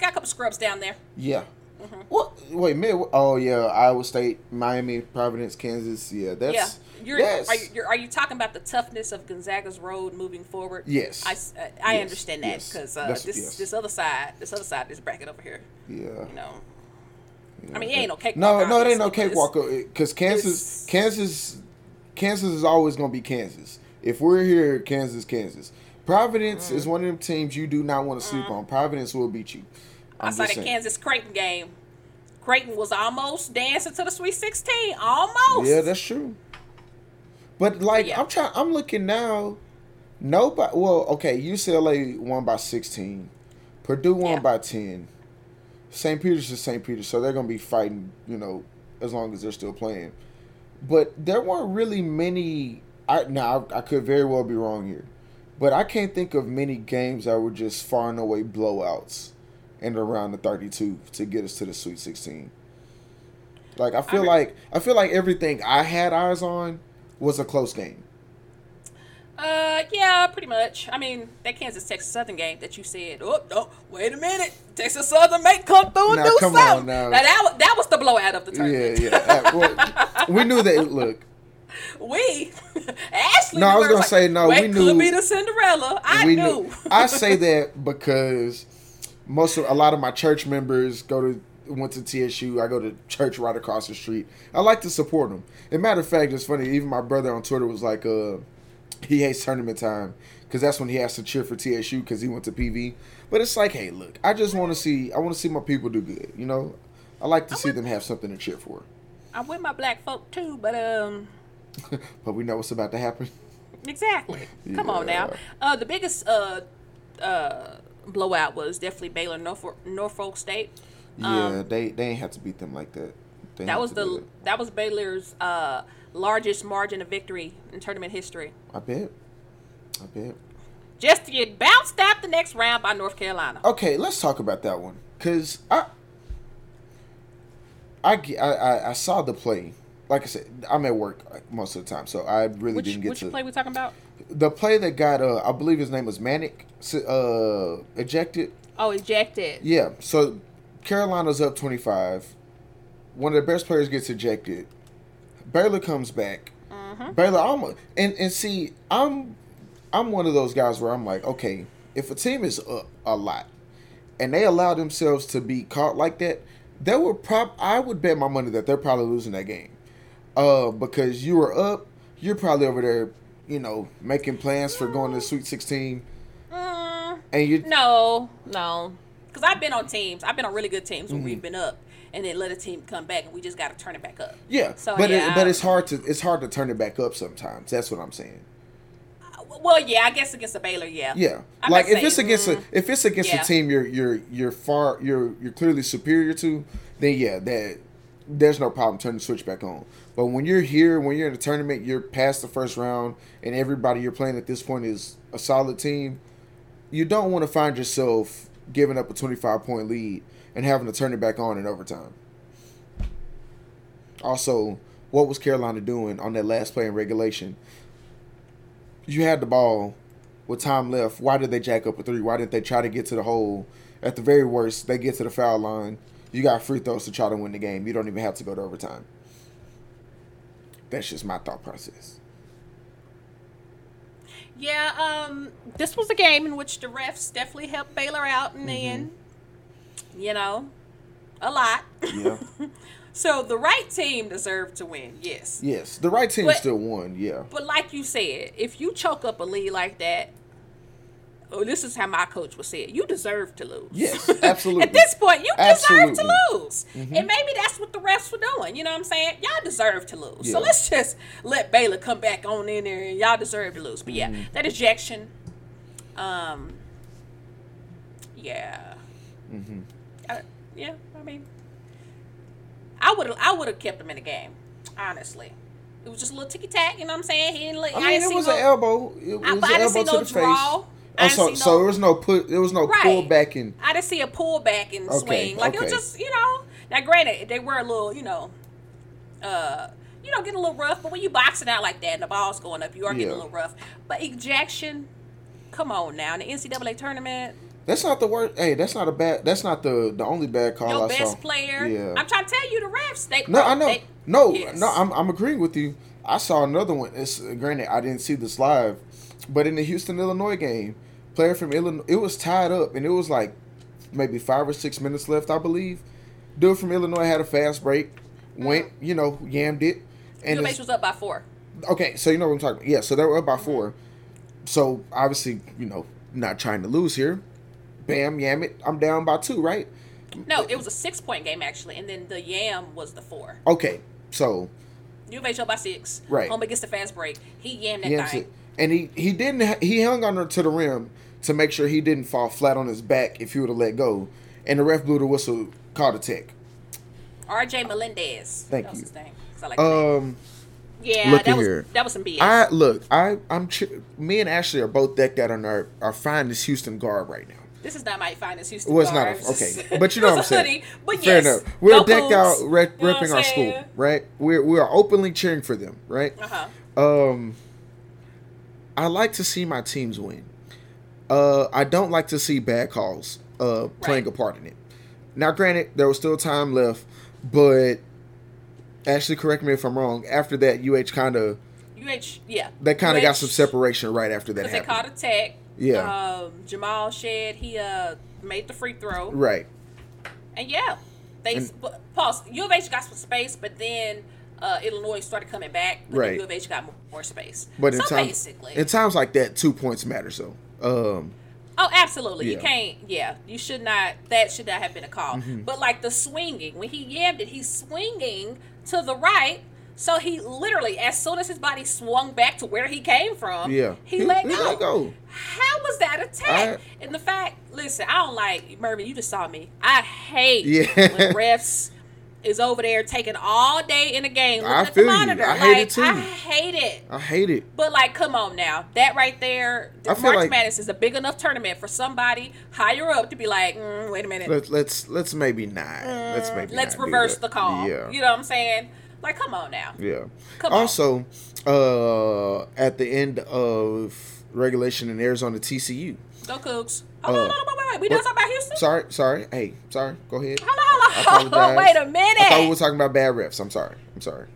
got a couple scrubs down there. yeah. Mm-hmm. What? Wait, mid? Oh yeah, Iowa State, Miami, Providence, Kansas. Yeah, that's yeah, you're, yes. are you, you're are you talking about the toughness of Gonzaga's road moving forward? Yes. I, uh, I Yes, understand that yes. because uh, this yes. this other side, this other side, this bracket over here, yeah. you know. I mean, it ain't no cakewalk. No, no, it ain't no cakewalk. Because Kansas, Kansas, Kansas is always gonna be Kansas. If we're here, Kansas, Kansas. Providence is Mm-hmm. one of them teams you do not want to sleep on. Providence will beat you. I I'm saw the saying. Kansas Creighton game. Creighton was almost dancing to the Sweet 16. Almost. Yeah, that's true. But like Yeah. I'm trying I'm looking now. Nobody well, okay, UCLA won by sixteen. Purdue won Yeah. by ten. St. Peter's is St. Peter's, so they're gonna be fighting, you know, as long as they're still playing. But there weren't really many I now I, I could very well be wrong here. But I can't think of many games that were just far and away blowouts and around the thirty two to get us to the Sweet Sixteen. Like I feel re- like I feel like everything I had eyes on was a close game. Uh, yeah, pretty much. I mean, that Kansas Texas Southern game that you said. Oh, no, wait a minute. Texas Southern may come through and Now, do come something. on, now. that was, that was the blowout of the Yeah, tournament. yeah. Uh, well, we knew that. Look, We, Ashley. No, I was gonna say, no, we could knew- be the Cinderella. I knew. knew. I say that because most of a lot of my church members go to went to TSU. I go to church right across the street. I like to support them. And matter of fact, it's funny. Even my brother on Twitter was like, uh, he hates tournament time because that's when he has to cheer for TSU because he went to PV. But it's like, hey, look, I just want to see. I want to see my people do good. You know, I like to see them have something to cheer for. I'm with my black folk too, but um, But we know what's about to happen. exactly. Come on now. Uh, the biggest uh uh blowout was definitely Baylor Norfolk, Norfolk State. Yeah, they they have to beat them like that. They Um, That was have to do the that was Baylor's uh largest margin of victory in tournament history. I bet. I bet. Just to get bounced out the next round by North Carolina. Okay, let's talk about that one because I, I, I, I, saw the play. Like I said, I'm at work most of the time, so I really Which didn't get which to play we talking about? The play that got. Uh, I believe his name was Manek, uh, ejected. Oh, ejected. Yeah, so Carolina's up 25. One of the best players gets ejected. Baylor comes back. Baylor, I'm and and see, I'm I'm one of those guys where I'm like, okay, if a team is up a lot and they allow themselves to be caught like that, they would prob I would bet my money that they're probably losing that game. Uh, because you were up, you're probably over there, you know, making plans for going to the Sweet 16, Mm, and you no, no. Because I've been on teams. I've been on really good teams Mm-hmm. when we've been up, and then let a team come back, and we just got to turn it back up. Yeah, So, but yeah, it, but it's hard to it's hard to turn it back up sometimes. That's what I'm saying. Well, yeah, I guess against the Baylor, yeah. Yeah, I'm like if it's saying, against mm, a if it's against yeah. a team you're you're you're far you're you're clearly superior to, then yeah, that there's no problem turning the switch back on. But when you're here, when you're in a tournament, you're past the first round, and everybody you're playing at this point is a solid team. You don't want to find yourself giving up a 25 point lead and having to turn it back on in overtime. Also, what was Carolina doing on that last play in regulation? You had the ball with time left. Why did they jack up a three? Why didn't they try to get to the hole? At the very worst, they get to the foul line. You got free throws to try to win the game. You don't even have to go to overtime. That's just my thought process. Yeah, um, this was a game in which the refs definitely helped Baylor out in the Mm-hmm. end. You know, a lot. Yeah. so the right team deserved to win, yes. yes, the right team But- still won. Yeah. But like you said, if you choke up a lead like that, oh, this is how my coach would say it. You deserve to lose. Yes, absolutely. At this point, you deserve to Absolutely. Mm-hmm. lose. And maybe that's what the refs were doing. You know what I'm saying? Y'all deserve to lose. So let's just let Baylor come back on in there and y'all deserve to lose. But yeah, Mm-hmm. that ejection, um, yeah. Mm-hmm. I, yeah, I mean, I would have I would have kept him in the game, honestly. It was just a little ticky tack, you know what I'm saying? He didn't let, I mean, didn't it see was no, an elbow. It was I- an I elbow see to no the draw. I Oh, so so no- there was no put. There was no Right. pull back in. I didn't see a pullback and Okay, swing. Like it was just, you know. Now, granted, they were a little, you know, uh, you know, getting a little rough. But when you boxing out like that and the ball's going up, you are getting a little rough. But ejection, come on now, in the NCAA tournament, That's not the worst. Hey, that's not a bad. That's not the the only bad call your I best saw. player. Yeah. I'm trying to tell you, the refs. They No, I know. they- no, Yes. no, I'm, I'm agreeing with you. I saw another one. It's granted I didn't see this live, but in the Houston Illinois game, player from Illinois, it was tied up, and it was like maybe five or six minutes left, I believe. Dude from Illinois had a fast break, went, mm-hmm. you know, yammed it, and base was up by four. Okay, so you know what I'm talking about. Yeah, so they were up by mm-hmm. four. So obviously, you know, not trying to lose here. Bam, yam it. I'm down by two, right? No, it was a six point game actually, and then the Yam was the four. Okay, so U of H up by six. Right. Home against the fast break. He yammed that he thing. it. and he he didn't he hung on to the rim to make sure he didn't fall flat on his back if he would have let go, and the ref blew the whistle, called a tech. R.J. Melendez. Thank that was you. His name. 'Cause I like. Um, yeah, that was here. that was some BS. I look, I I'm ch- me and Ashley are both decked out on our our finest Houston garb right now. this is not my finest Houston. Well, it's not a, okay, but you know what I'm saying. hoodie, but Fair yes, enough. We're go decked out, You know what our school, right? We're we are openly cheering for them, right? Uh-huh. Um, I like to see my teams win. Uh, I don't like to see bad calls uh playing Right. a part in it. Now, granted, there was still time left, but actually, correct me if I'm wrong. After that, UH kind of UH, yeah. they kind of got UH some separation right after that they caught a tech. Yeah. Um, Jamal Shead, he uh made the free throw. Right. And yeah, they And- but, pause. U of H got some space, but then uh, Illinois started coming back. But Right. U of H got more, more space. But in so times basically, in times like that, two points matter. So, um, oh, absolutely, you can't. Yeah, you should not. That should not have been a call. Mm-hmm. But like the swinging, when he yammed it, he's swinging to the right. So he literally, as soon as his body swung back to where he came from, Yeah. he, He- let he go. let go. How was that attack? I- and the fact, listen, I don't like Mervin. You just saw me. I hate Yeah. when refs is over there taking all day in the game looking I at the you. monitor. I like, hate it too. I hate it. I hate it. But like, come on now, that right there, I the feel March like- Madness is a big enough tournament for somebody higher up to be like, mm, wait a minute, Let's let's let's maybe not. let's maybe let's reverse the call. Yeah. You know what I'm saying? Like, come on now. Yeah. Come on. also, uh, at the end of regulation in Arizona, TCU. Go Cougs. Oh, Uh, no, no, no, wait, wait. We done talking about Houston? Sorry, sorry. Hey, sorry. Go ahead. Hold on, hold on, I hold on. apologize. Wait a minute. I thought we were talking about bad refs. I'm sorry. I'm sorry.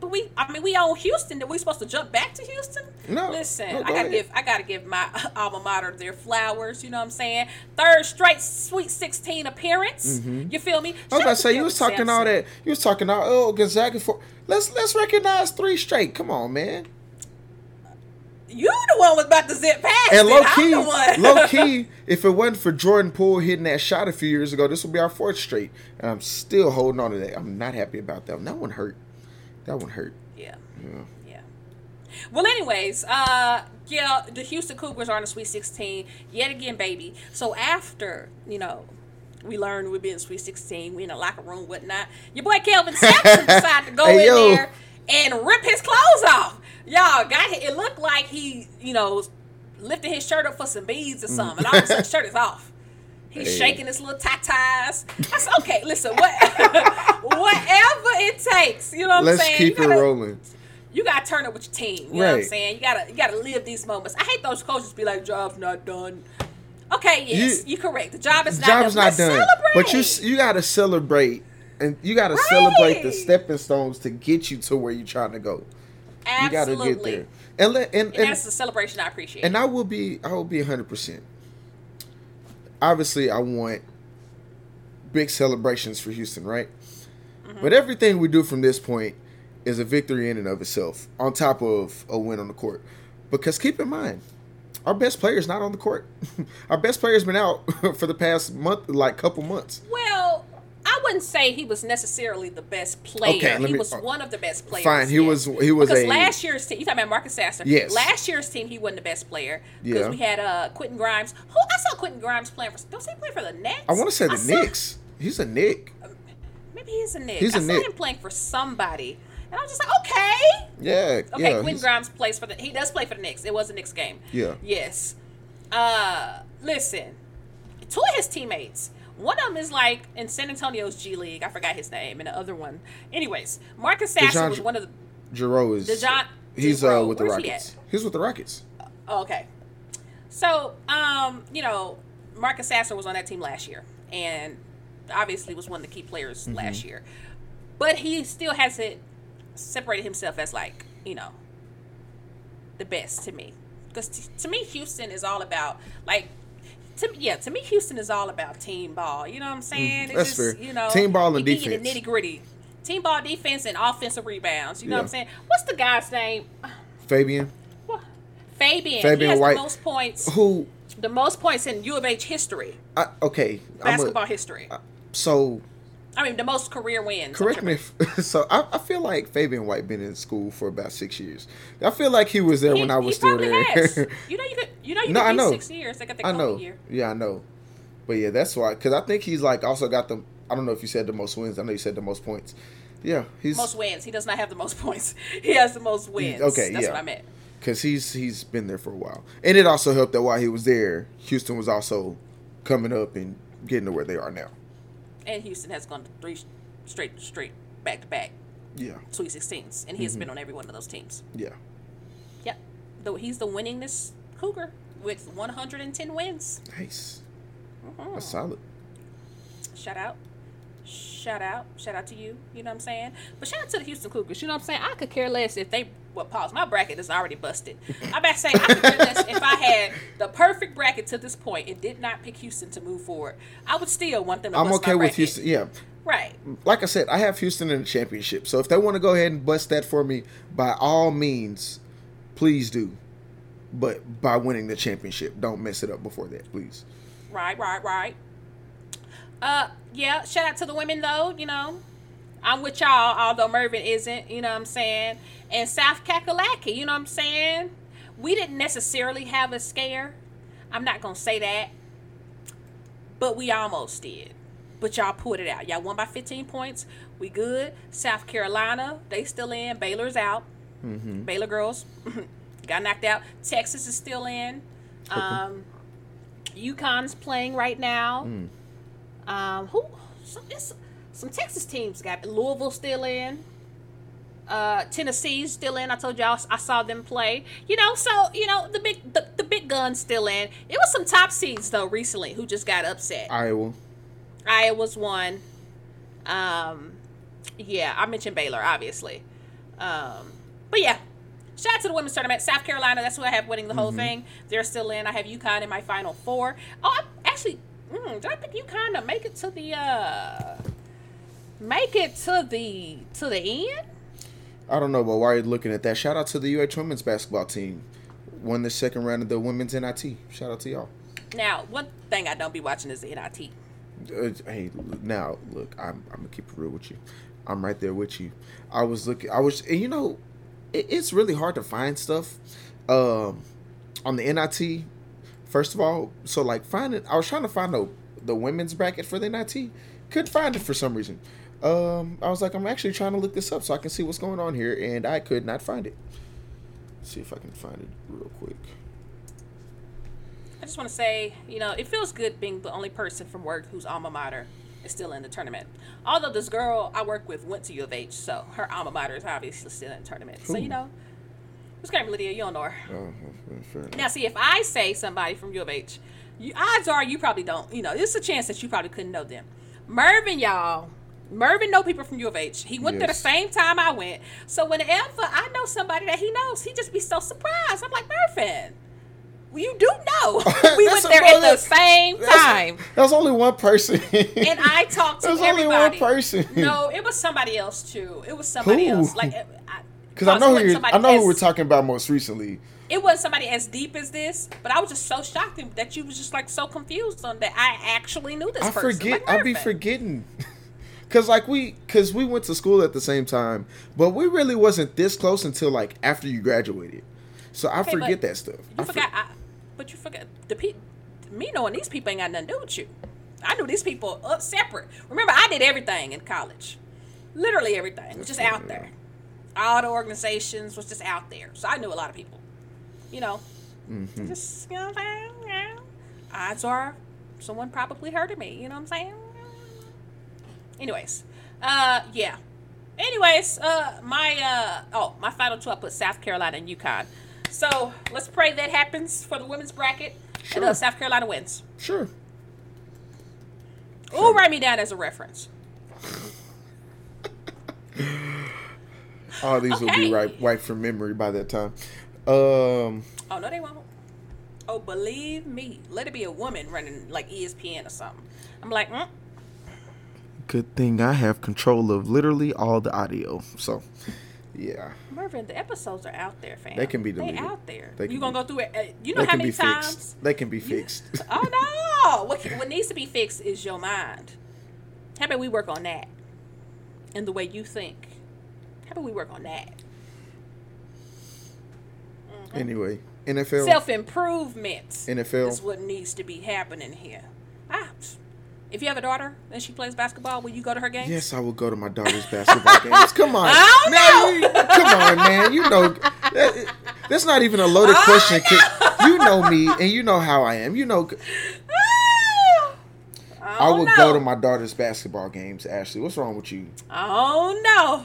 But we, I mean, we own Houston. Are we supposed to jump back to Houston? No. Listen, No, I gotta ahead. give, I gotta give my alma mater their flowers. You know what I'm saying? Third straight Sweet 16 appearance. You feel me? Mm-hmm. I was Shout about to say you was talking all that. You was talking all oh Gonzaga for. Let's let's recognize three straight. Come on, man. You the one was about to zip past And it. low I'm key, low key, if it wasn't for Jordan Poole hitting that shot a few years ago, this would be our fourth straight. And I'm still holding on to that. I'm not happy about that. one. That one hurt. That one hurt. Yeah. Yeah. Yeah. Well, anyways, uh, yeah, the Houston Cougars are in the Sweet 16 yet again, baby. So after you know. We learned we'd be in Sweet 16. We in the locker room, whatnot. Your boy Kelvin Sampson decided to go Hey, in yo. there and rip his clothes off. Y'all got it. It looked like he, you know, lifted his shirt up for some beads or something. And all of a sudden, his shirt is off. He's Hey. shaking his little tatas. I said, okay, listen, what, whatever it takes. You know what I'm Let's saying? keep You it gotta- rolling. you gotta turn up with your team. You know what I'm Right. saying? You gotta you gotta live these moments. I hate those coaches be like, job's not done. Okay, yes, You- are correct. The job is not job's done. not done. Celebrate. But you you gotta celebrate, and you gotta celebrate the stepping stones to get you to where you're trying to go. You gotta get there. And let and, And, and, that's the celebration I appreciate. and I will be I will be hundred percent. Obviously, I want big celebrations for Houston, right? Mm-hmm. But everything we do from this point is a victory in and of itself, on top of a win on the court. Because keep in mind, our best player is not on the court. our best player's been out for the past month, like couple months. well, I wouldn't say he was necessarily the best player. Okay, let he me- was uh, one of the best players. fine, he yes. was- he was because a- last year's team. You talking about Marcus Sasser? Yes. Last year's team, he wasn't the best player because Yeah. we had uh Quentin Grimes. Who I saw Quentin Grimes playing for. Don't he play for the Nets? I want to say the saw- Knicks. He's a Nick. Maybe he's a Nick. He's I a saw Knick. him playing for somebody, and I was just like, okay. Yeah. Okay, yeah, Quentin Grimes plays for the. He does play for the Knicks. It was a Knicks game. Yeah. Yes. Uh, listen, two of his teammates. One of them is like in San Antonio's G League. I forgot his name, and the other one. Anyways, Marcus Sasser was one of the. Jarreau is. DeJon- he's uh with the where's he Rockets. He's with the Rockets. Oh, okay. So, um, you know, Marcus Sasser was on that team last year, and obviously was one of the key players Mm-hmm. last year. But he still hasn't separated himself as like you know the best to me, because t- to me Houston is all about like. To, yeah, to me, Houston is all about team ball. You know what I'm saying? Mm, that's fair. You know, Team ball and it give you defense. the nitty gritty. Team ball, defense, and offensive rebounds. You know what I'm saying? What's the guy's name? Fabian, Fabian. Fabian White. the most points. who The most points in U of H history, I, okay, I'm a- basketball history. so I mean, the most career wins. correct me. If, so I, I feel like Fabian White been in school for about six years. I feel like he was there He, when I was still there. has. You know, you could. You know, you No, could I know. six years. The I know. year. Yeah, I know. But yeah, that's why. Because I think he's like also got the. I don't know if you said the most wins. I know you said the most points. Yeah, he's Most wins. He does not have the most points. He has the most wins. okay, That's yeah. what I meant. because he's he's been there for a while, and it also helped that while he was there, Houston was also coming up and getting to where they are now. And Houston has gone three straight, straight, back to back Yeah, Sweet 16s, and he has been on every one of those teams. yeah. Yep. Though he's the winningest Cougar with 110 wins. Nice. Mm-hmm. That's solid. Shout out. Shout out. Shout out to you. You know what I'm saying? But shout out to the Houston Cougars. You know what I'm saying? I could care less if they well pause. My bracket is already busted. I'm about to say I less if I had the perfect bracket to this point and did not pick Houston to move forward. I would still want them to I'm okay with. Houston. Yeah, Right. like I said, I have Houston in the championship. So if they want to go ahead and bust that for me, by all means, please do. But by winning the championship, don't mess it up before that, please. Right, right, right. Uh, yeah. Shout out to the women though. You know, I'm with y'all. Although Mervin isn't. You know what I'm saying? And South Kakalaki. You know what I'm saying? We didn't necessarily have a scare. I'm not gonna say that, but we almost did. But y'all pulled it out. Y'all won by 15 points. We good. South Carolina, they still in. Baylor's out. Baylor girls got knocked out. Texas is still in. Um, UConn's playing right now. Um, who? Some, it's, some Texas teams got Louisville still in. Uh, Tennessee's still in. I told y'all I saw them play. You know, so you know the big the, the big guns still in. It was some top seeds though recently who just got upset. Iowa. Iowa's one. Um, yeah, I mentioned Baylor, obviously. Um, but yeah, shout out to the women's tournament. South Carolina, that's who I have winning the whole thing. They're still in. I have UConn in my final four. Oh, I actually, mm, did I pick UConn to make it to the uh, make it to the to the end? I don't know, but while you're looking at that, shout out to the UH women's basketball team. Won the second round of the women's NIT. Shout out to y'all. Now, one thing I don't be watching is the NIT. Uh, hey, now look, I'm I'm gonna keep it real with you. I'm right there with you. I was looking. I was, and you know, it, it's really hard to find stuff um, on the NIT. First of all, so like finding, I was trying to find the the women's bracket for the NIT. Couldn't find it for some reason. Um, I was like, I'm actually trying to look this up so I can see what's going on here, and I could not find it. see if I can find it real quick. I just want to say, you know, it feels good being the only person from work whose alma mater is still in the tournament. Although this girl I work with went to U of H, so her alma mater is obviously still in the tournament. So, you know, who's going Lydia? You don't know her. Oh. Now, see, if I say somebody from U of H, you, odds are you probably don't. You know, there's a chance that you probably couldn't know them. Mervin, y'all. Mervin know people from U of H. He went there the same time I went. So whenever I know somebody that he knows, he just be so surprised. I'm like, Mervin, you do know. we went there at the same That's- time. That was only one person. And I talked to There's only one everybody. person. No, it was somebody else too. It was somebody Who? else. Like, Because I it know who I know who we're talking about most recently. it wasn't somebody as deep as this, but I was just so shocked that you was just like so confused on that I actually knew this I person. forget. Like, I be forgetting. Cause like we, cause we went to school at the same time, but we really wasn't this close until like after you graduated. So I Okay, forget that stuff. You I for- forgot, I, but you forgot the pe- Me knowing these people ain't got nothing to do with you. I knew these people up separate. Remember, I did everything in college, literally everything. It was just out there. All the organizations was just out there, so I knew a lot of people. You know, Mm-hmm. just you know what I'm saying. Yeah. Odds are, someone probably heard of me. You know what I'm saying? Anyways, uh, yeah. Anyways, uh, my uh, oh, my final two, I put South Carolina and UConn. So let's pray that happens for the women's bracket. And uh, Sure. South Carolina wins. Sure. Ooh, write me down as a reference. All these will be right, wiped from memory by that time. Um, Oh no, they won't. Oh, believe me, let it be a woman running like ESPN or something. I'm like, mm, good thing I have control of literally all the audio. So, Yeah. Mervin, the episodes are out there, fam. They can be They out there. They you gonna be- go through it? uh, You know how many times? fixed. They can be fixed. Oh no! What can, what needs to be fixed is your mind. How about we work on that, and the way you think? How about we work on that? anyway, NFL. Self improvement NFL. is what needs to be happening here. Ah, if you have a daughter and she plays basketball, will you go to her games? Yes, I will go to my daughter's basketball games. Come on, you- come on, man. You know, that, that's not even a loaded Oh, question. You know me, and you know how I am. You know, ah, I Oh, will no. go to my daughter's basketball games. Ashley, what's wrong with you? Oh no.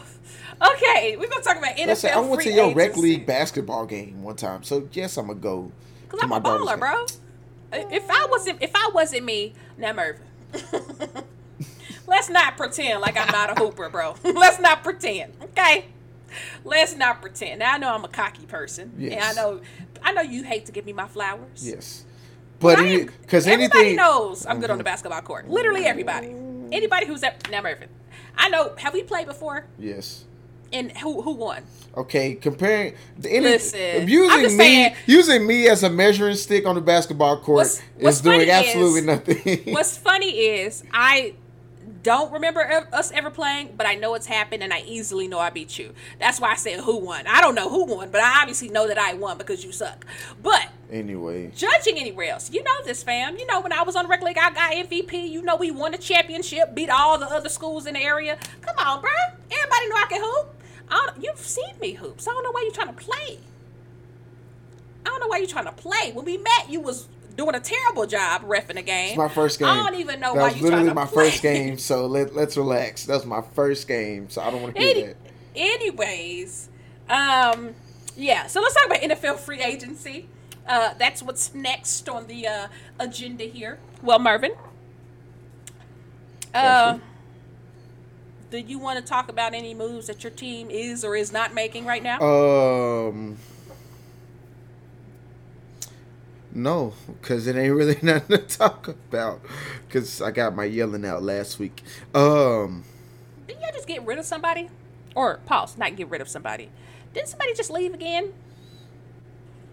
Okay, we're gonna talk about NFL Listen, I went to your rec league basketball game one time, so yes, I'm gonna go. Cause to I'm my a baller, game. bro. If I wasn't, if I wasn't me, now. Let's not pretend like I'm not a hooper, bro. Let's not pretend, okay? Let's not pretend. Now I know I'm a cocky person, and I know, I know you hate to give me my flowers. Yes, but because everybody anything knows I'm good on the basketball court. Literally everybody. Anybody who's at now Mervin. I know. Have we played before? Yes. And who who won? Okay, comparing the any, Listen, using me saying- using me as a measuring stick on the basketball court What's- what's is doing absolutely is- nothing. What's funny is I don't remember us ever playing, but I know it's happened, and I easily know I beat you. That's why I said who won. I don't know who won, but I obviously know that I won because you suck. But anyway, judging anywhere else, you know this, fam. You know when I was on the rec league, I got MVP. You know we won the championship, beat all the other schools in the area. Come on, bro. Everybody know I can hoop. I don't, you've seen me hoops. I don't know why you're trying to play. I don't know why you're trying to play. When we met, you was doing a terrible job refing the game. it's my first game. I don't even know that why you literally my play. first game. So let let's relax. That was my first game, so I don't want to hear Any, that. anyways, um, yeah. So let's talk about NFL free agency. Uh, that's what's next on the uh, agenda here. Well, Mervin, uh, do you want to talk about any moves that your team is or is not making right now? Um, no, because it ain't really nothing to talk about. Because I got my yelling out last week. Um, Didn't you just get rid of somebody? Or pause, not get rid of somebody. Didn't somebody just leave again?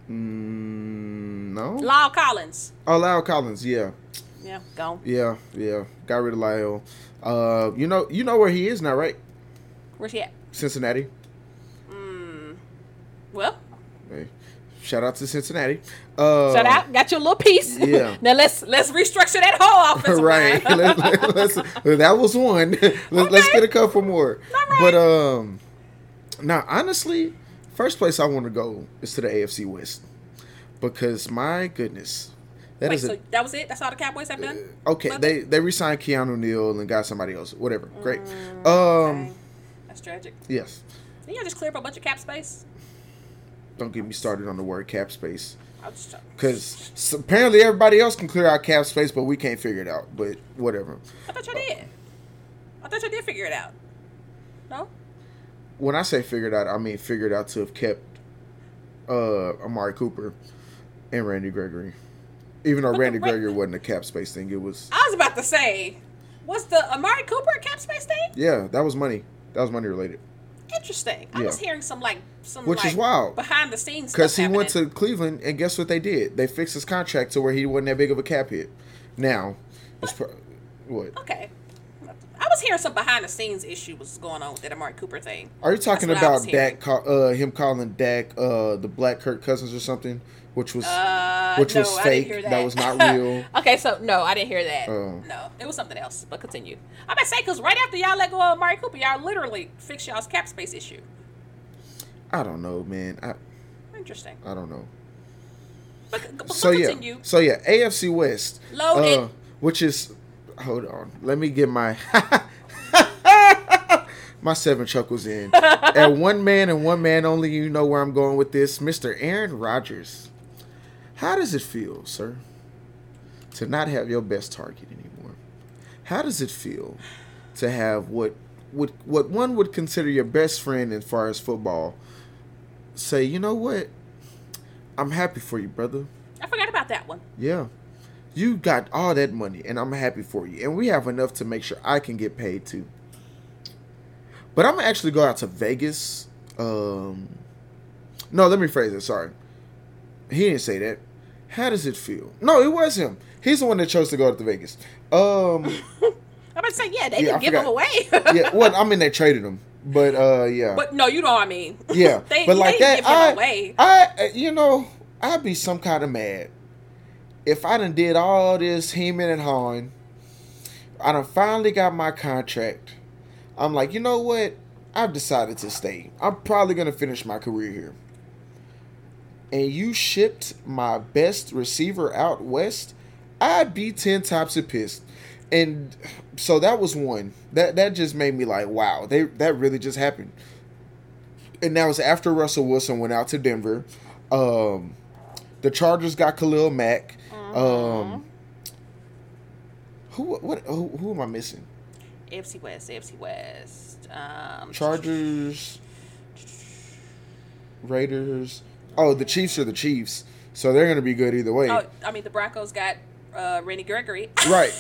mm, no. La'el Collins. Oh, La'el Collins, yeah. Yeah, gone. Yeah, yeah. Got rid of La'el. Uh, you know, you know where he is now, right? Where's he at? Cincinnati. Well, Hey, shout out to Cincinnati. Uh, Shut out. Got your little piece. yeah. now let's let's restructure that whole offensive right. line. let, that was one. Let, us get a couple more. But um, now honestly, first place I want to go is to the AFC West because my goodness, that Wait, is so a that was it? That's all the Cowboys have done? okay. Nothing? They they resigned Keanu Neal and got somebody else. Whatever. Great. Mm, Um. okay. That's tragic. Yes. Didn't y'all just clear up a bunch of cap space? Don't get me started on the word cap space. I was just, Because apparently everybody else can clear out cap space, but we can't figure it out. But whatever. I thought y'all did. I thought y'all did figure it out. No? When I say figured out, I mean figured out to have kept uh, Amari Cooper and Randy Gregory. Even though But the Randy Ra- Gregory wasn't a cap space thing, it was I was about to say, was the Amari Cooper a cap space thing? yeah, that was money. That was money related. Interesting. I Yeah. was hearing some like some Which is wild. behind the scenes Because he went to Cleveland, and guess what they did? They fixed his contract to where he wasn't that big of a cap hit. Now, it's pro- what Okay. I was hearing some behind the scenes issue was going on with that Amari Cooper thing. are you talking That's what I was about? Dak, call, uh, him calling Dak uh, the Black Kirk Cousins or something, which was Uh, which no, was fake. hear That. was not real. okay, so no, I didn't hear that. Oh. No, it was something else. But continue. I'm gonna say because right after y'all let go of Amari Cooper, y'all literally fixed y'all's cap space issue. I don't know, man. I Interesting. I don't know. But, but so yeah, so yeah, AFC West, Loaded. uh, which is hold on, let me get my my seven chuckles in. At one man and one man only, you know where I'm going with this, Mister Aaron Rodgers. How does it feel, sir, to not have your best target anymore? How does it feel to have what what what one would consider your best friend as far as football say, you know what? I'm happy for you, brother. I forgot about that one. Yeah. You got all that money, and I'm happy for you. And we have enough to make sure I can get paid too. But I'm gonna actually go out to Vegas Um, no, let me phrase it. Sorry, he didn't say that. How does it feel? No, it was him. He's the one that chose to go to Vegas. Um, I'm about to say, yeah, they Yeah, didn't give him away. yeah. Well, I mean, they traded him, but uh, yeah. but no, you know what I mean. Yeah, they, but like they that, give him I, away. I, you know, I'd be some kind of mad if I done did all this hemming and hawing. I done finally got my contract. I'm like, you know what? I've decided to stay. I'm probably gonna finish my career here. And you shipped my best receiver out west. I'd be ten tops of pissed. And so that was one. That that just made me like, wow, they that really just happened and that was after Russell Wilson went out to Denver. Um, the Chargers got Khalil Mack. Um, who what who, who am I missing? AFC West, AFC West. Um, Chargers, Raiders. Oh, the Chiefs are the Chiefs, so they're gonna be good either way. Oh, I mean, the Broncos got uh, Randy Gregory. Right.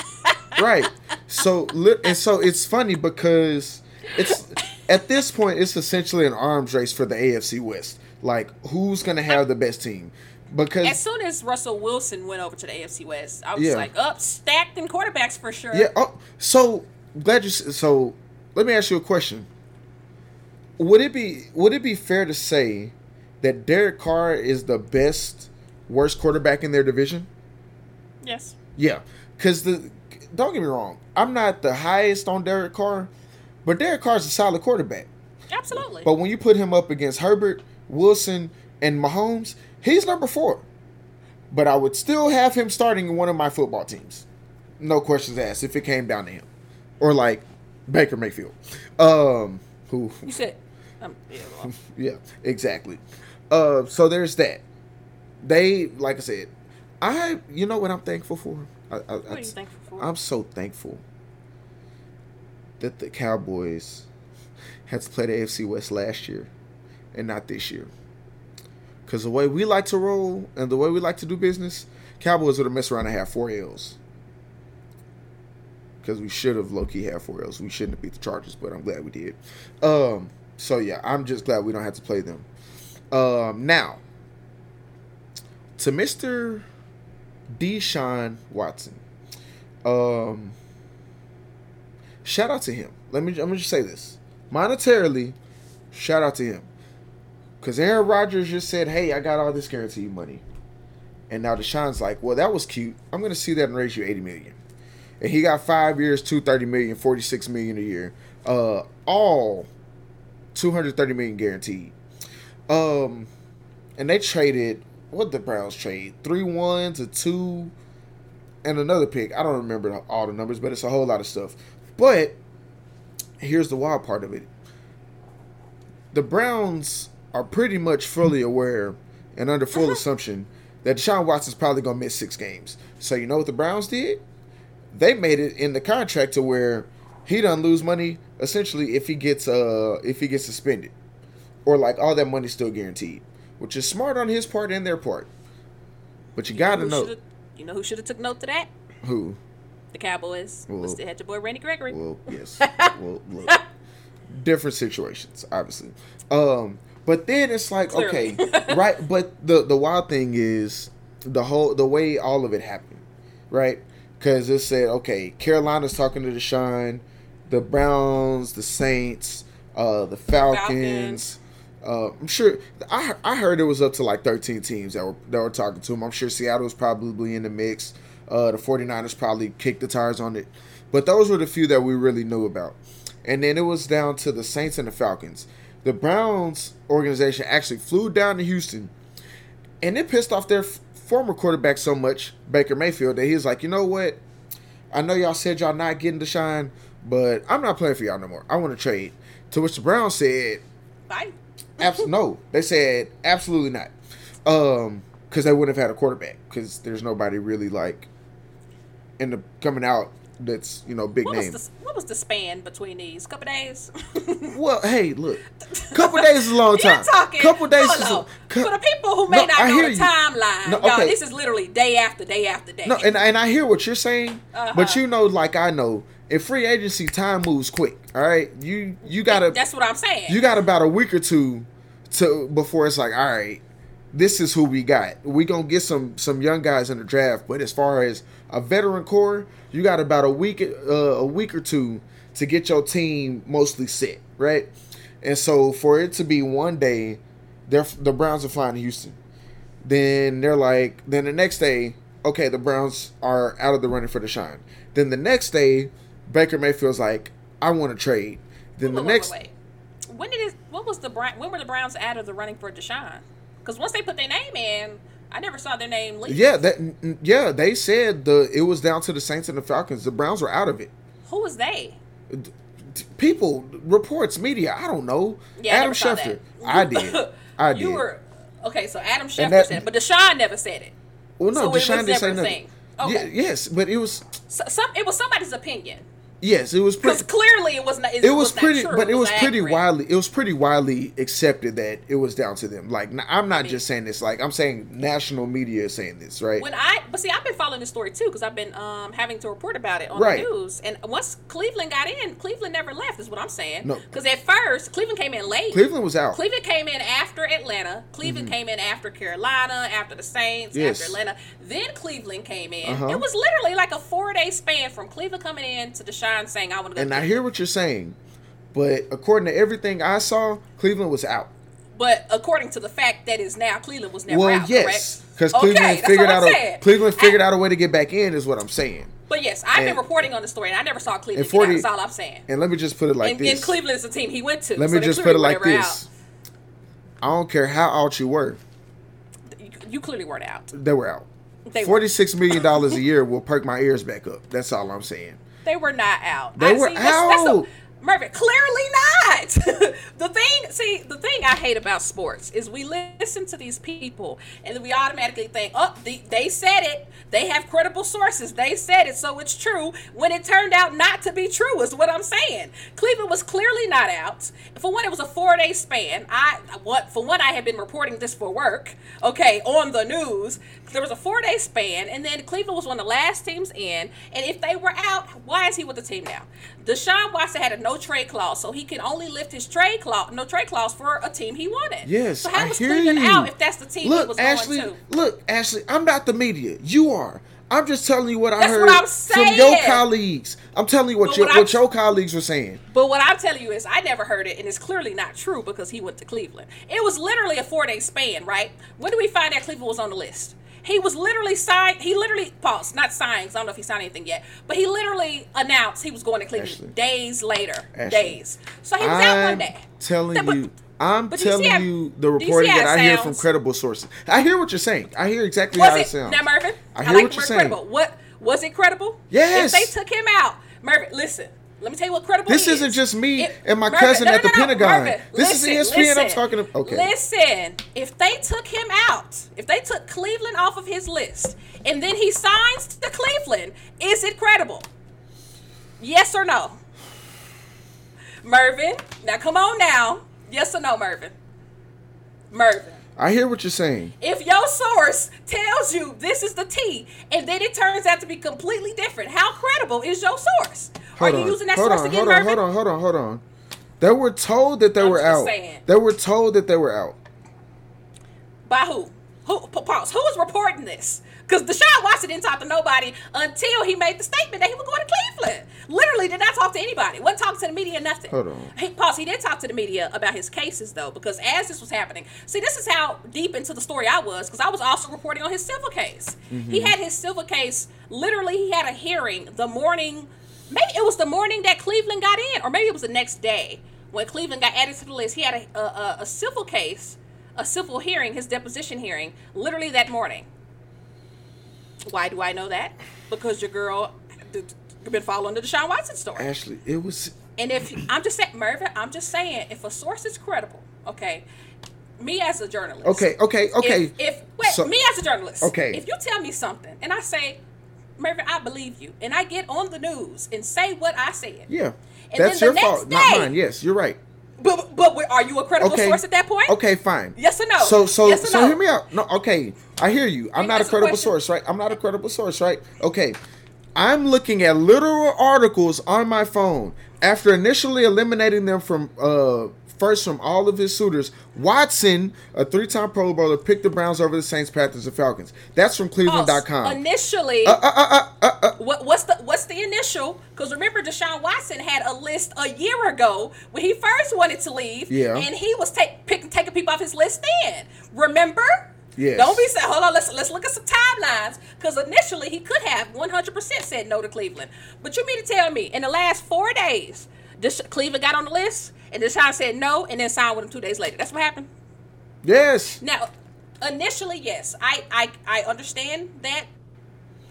right. So and so it's funny because it's at this point it's essentially an arms race for the AFC West. Like who's gonna have the best team? Because As soon as Russell Wilson went over to the AFC West, I was Yeah. like, up, stacked in quarterbacks for sure. Yeah. Oh, so glad you. So let me ask you a question. Would it be Would it be fair to say that Derek Carr is the best, worst quarterback in their division? Yes. Yeah, because the don't get me wrong, I'm not the highest on Derek Carr, but Derek Carr's a solid quarterback. Absolutely. But when you put him up against Herbert, Wilson, and Mahomes, he's number four. But I would still have him starting in one of my football teams. No questions asked if it came down to him. Or like Baker Mayfield. Um who you said, um, yeah, well, yeah, exactly. Uh so there's that. They like I said, I you know what I'm thankful for? I, I, what are you thankful for? I'm so thankful that the Cowboys had to play the AFC West last year and not this year. Because the way we like to roll and the way we like to do business, Cowboys would have messed around and had four L's. Because we should have low key had four L's. We shouldn't have beat the Chargers, but I'm glad we did. Um, so yeah, I'm just glad we don't have to play them. Um, now, to Mr. Deshaun Watson. Um, shout out to him. Let me. I'm gonna just say this monetarily. Shout out to him, because Aaron Rodgers just said, "Hey, I got all this guaranteed money," and now Deshaun's like, "Well, that was cute. I'm gonna see that and raise you 80 million." And he got five years, 230 million, 46 million a year, uh, all 230 million guaranteed. Um, and they traded what the Browns trade three ones, a two, and another pick. I don't remember all the numbers, but it's a whole lot of stuff. But here's the wild part of it: the Browns are pretty much fully aware and under full assumption that Deshaun Watson's probably gonna miss six games. So you know what the Browns did? They made it in the contract to where he doesn't lose money essentially if he gets uh if he gets suspended or like all that money's still guaranteed, which is smart on his part and their part. But you gotta who know You know who should have took note to that? who. The Cowboys. Well- they had your boy Randy Gregory. Well, yes. well, look, different situations, obviously. Um, but then it's like, Clearly. okay, right? But the the wild thing is the whole the way all of it happened, right? Because it said, okay, Carolina's talking to Deshaun, the Browns, the Saints, uh, the Falcons. Uh, I'm sure I I heard it was up to like 13 teams that were that were talking to him. I'm sure Seattle was probably in the mix. Uh, the 49ers probably kicked the tires on it. But those were the few that we really knew about. And then it was down to the Saints and the Falcons. The Browns organization actually flew down to Houston and it pissed off their f- former quarterback so much, Baker Mayfield, that he was like, you know what? I know y'all said y'all not getting to shine, but I'm not playing for y'all no more. I want to trade. To which the Browns said, Bye. Abs- no, they said absolutely not. Um, because they wouldn't have had a quarterback because there's nobody really like in the coming out that's you know big What name. was, the, what was the span between these? Couple days? Well, hey, look, couple days is a long time. You're talking. couple days no, a, cou- For the people who may No, not I know the you. timeline, No, y'all, okay. this is literally day after day after day. No, and and I hear what you're saying, Uh-huh. but you know, like I know, in free agency, time moves quick. All right, you you gotta That's what I'm saying. you got about a week or two to before it's like, all right, this is who we got. We gonna get some some young guys in the draft, but as far as a veteran core, you got about a week uh, a week or two to get your team mostly set, right? And so for it to be one day, they're the Browns are flying to Houston. Then they're like, then the next day, okay, the Browns are out of the running for the shine. Then the next day, Baker Mayfield's like, I want to trade. Then the Wait, wait, next, wait, wait. When did it? What was the Brown? When were the Browns out of the running for Deshaun? Because once they put their name in, I never saw their name leave. Yeah, that yeah, they said the it was down to the Saints and the Falcons. The Browns were out of it. Who was they? People, reports, media. I don't know. Yeah, I Adam saw Schefter. I did. I did. You were okay. So Adam Schefter that- said, it, but Deshaun never said it. well, no, so Deshaun didn't say nothing. Okay. Ye- yes, but it was So, some it was somebody's opinion yes, it was because pretty. clearly it was not. It, It was not pretty, true, but it was not pretty widely. It was pretty widely accepted that it was down to them. Like, I'm not just saying this. Like, I'm saying national media is saying this, right? When I, but see, I've been following this story too because I've been um, having to report about it on Right. the news. And once Cleveland got in, Cleveland never left. Is what I'm saying. No. Because at first Cleveland came in late. Cleveland was out. Cleveland came in after Atlanta. Cleveland came in after Carolina, after the Saints, Mm-hmm. Yes. after Atlanta. Then Cleveland came in. Uh-huh. It was literally like a four day span from Cleveland coming in to Deshaun saying, "I want to go." and I hear what you're saying, but according to everything I saw, Cleveland was out. But according to the fact that is now Cleveland was never well, out. yes, because? Okay, Cleveland figured out a. Cleveland figured I- out a way to get back in. Is what I'm saying. But yes, I've been reporting on the story, and I never saw Cleveland. And get out, 40 That's all I'm saying. And let me just put it like and, this. and Cleveland is the team he went to. Let so me just put it like this. I don't care how out you were. You, you clearly weren't out. they were out. They were. Forty-six million dollars a year will perk my ears back up. That's all I'm saying. They were not out. They were that's, that's out. Mervin, clearly not. the thing, see, the thing I hate about sports is we listen to these people and we automatically think, oh, they, they said it. They have credible sources. They said it, so it's true. When it turned out not to be true, is what I'm saying. Cleveland was clearly not out. For one, it was a four day span. I what for one, I had been reporting this for work. Okay, on the news. There was a four day span, and then Cleveland was one of the last teams in. And if they were out, why is he with the team now? Deshaun Watson had a no trade clause, so he can only lift his trade clause, no trade clause for a team he wanted. Yes, So how I was hear Cleveland you. out if that's the team he look, was Ashley, going to? look, Ashley. I'm not the media. You are. I'm just telling you what I That's heard what I'm from your colleagues. I'm telling you what But your what what, your colleagues were saying. But what I'm telling you is, I never heard it, and it's clearly not true because he went to Cleveland. It was literally a four day span, right? When did we find out Cleveland was on the list? He was literally signed. He literally paused, not signed. I don't know if he signed anything yet, but he literally announced he was going to Cleveland Ashley. days later. Ashley. days. So he was out one day. telling That- but- you. I'm but you telling how- you the do you reporting that I hear from credible sources. I hear what you're saying. I hear exactly Was how it, it sounds. now, Mervin? I hear like what you're saying. Credible. What was it credible? Yes. If they took him out, Mervin, listen. Let me tell you what credible This is. isn't just me If- and my cousin no, at the no, no, Pentagon. Mervin, This is listen, ESPN I'm talking to- okay. Listen, if they took him out, if they took Cleveland off of his list, and then he signs to Cleveland, is it credible? Yes or no? Mervin, now come on now. Yes or no, Mervin? Mervin. I hear what you're saying. If your source tells you this is the T, and then it turns out to be completely different, how credible is your source? Hold Are you on. using that hold source on, again, hold on, hold on, hold on, hold on. They were told that they I'm were out. saying. They were told that they were out. By who? Who? Pause. Who is reporting this? Because Deshaun Watson didn't talk to nobody until he made the statement that he was going to Cleveland. Literally did not talk to anybody. Wasn't talking to the media, nothing. Hold on. He, pause. He did talk to the media about his cases, though, because as this was happening, see, this is how deep into the story I was, because I was also reporting on his civil case. Mm-hmm. He had his civil case, literally, he had a hearing the morning, maybe it was the morning that Cleveland got in, or maybe it was the next day when Cleveland got added to the list. He had a, a, a, civil case, a civil hearing, his deposition hearing, literally that morning. Why do I know that? Because your girl been following the Deshaun Watson story. Ashley, it was And if I'm just saying, Mervin, I'm just saying, if a source is credible, okay, me as a journalist, Okay, okay, okay. If, if wait, So- me as a journalist, Okay. if you tell me something and I say, Mervin, I believe you, and I get on the news and say what I said, yeah. And That's your fault, next not mine. Yes, you're right. but but are you a credible Okay. source at that point? Okay, fine. Yes or no? So so Yes or so no? hear me out. No, okay. I hear you. I'm not a credible question. source, right? I'm not a credible source, right? Okay. I'm looking at literal articles on my phone after initially eliminating them from uh first from all of his suitors. Watson, a three-time Pro Bowler, picked the Browns over the Saints, Panthers, and Falcons. That's from Cleveland.com. Initially, Uh, uh, uh, uh, uh, what, what's the what's the initial? Because remember, Deshaun Watson had a list a year ago when he first wanted to leave, Yeah. and he was take, picking taking people off his list then. Remember? Yes. Don't be saying, hold on, let's let's look at some timelines. Because initially he could have 100% said no to Cleveland. But you mean to tell me in the last four days, this Cleveland got on the list and Deshaun said no and then signed with him two days later. That's what happened. yes. Now, initially, yes, I I, I understand that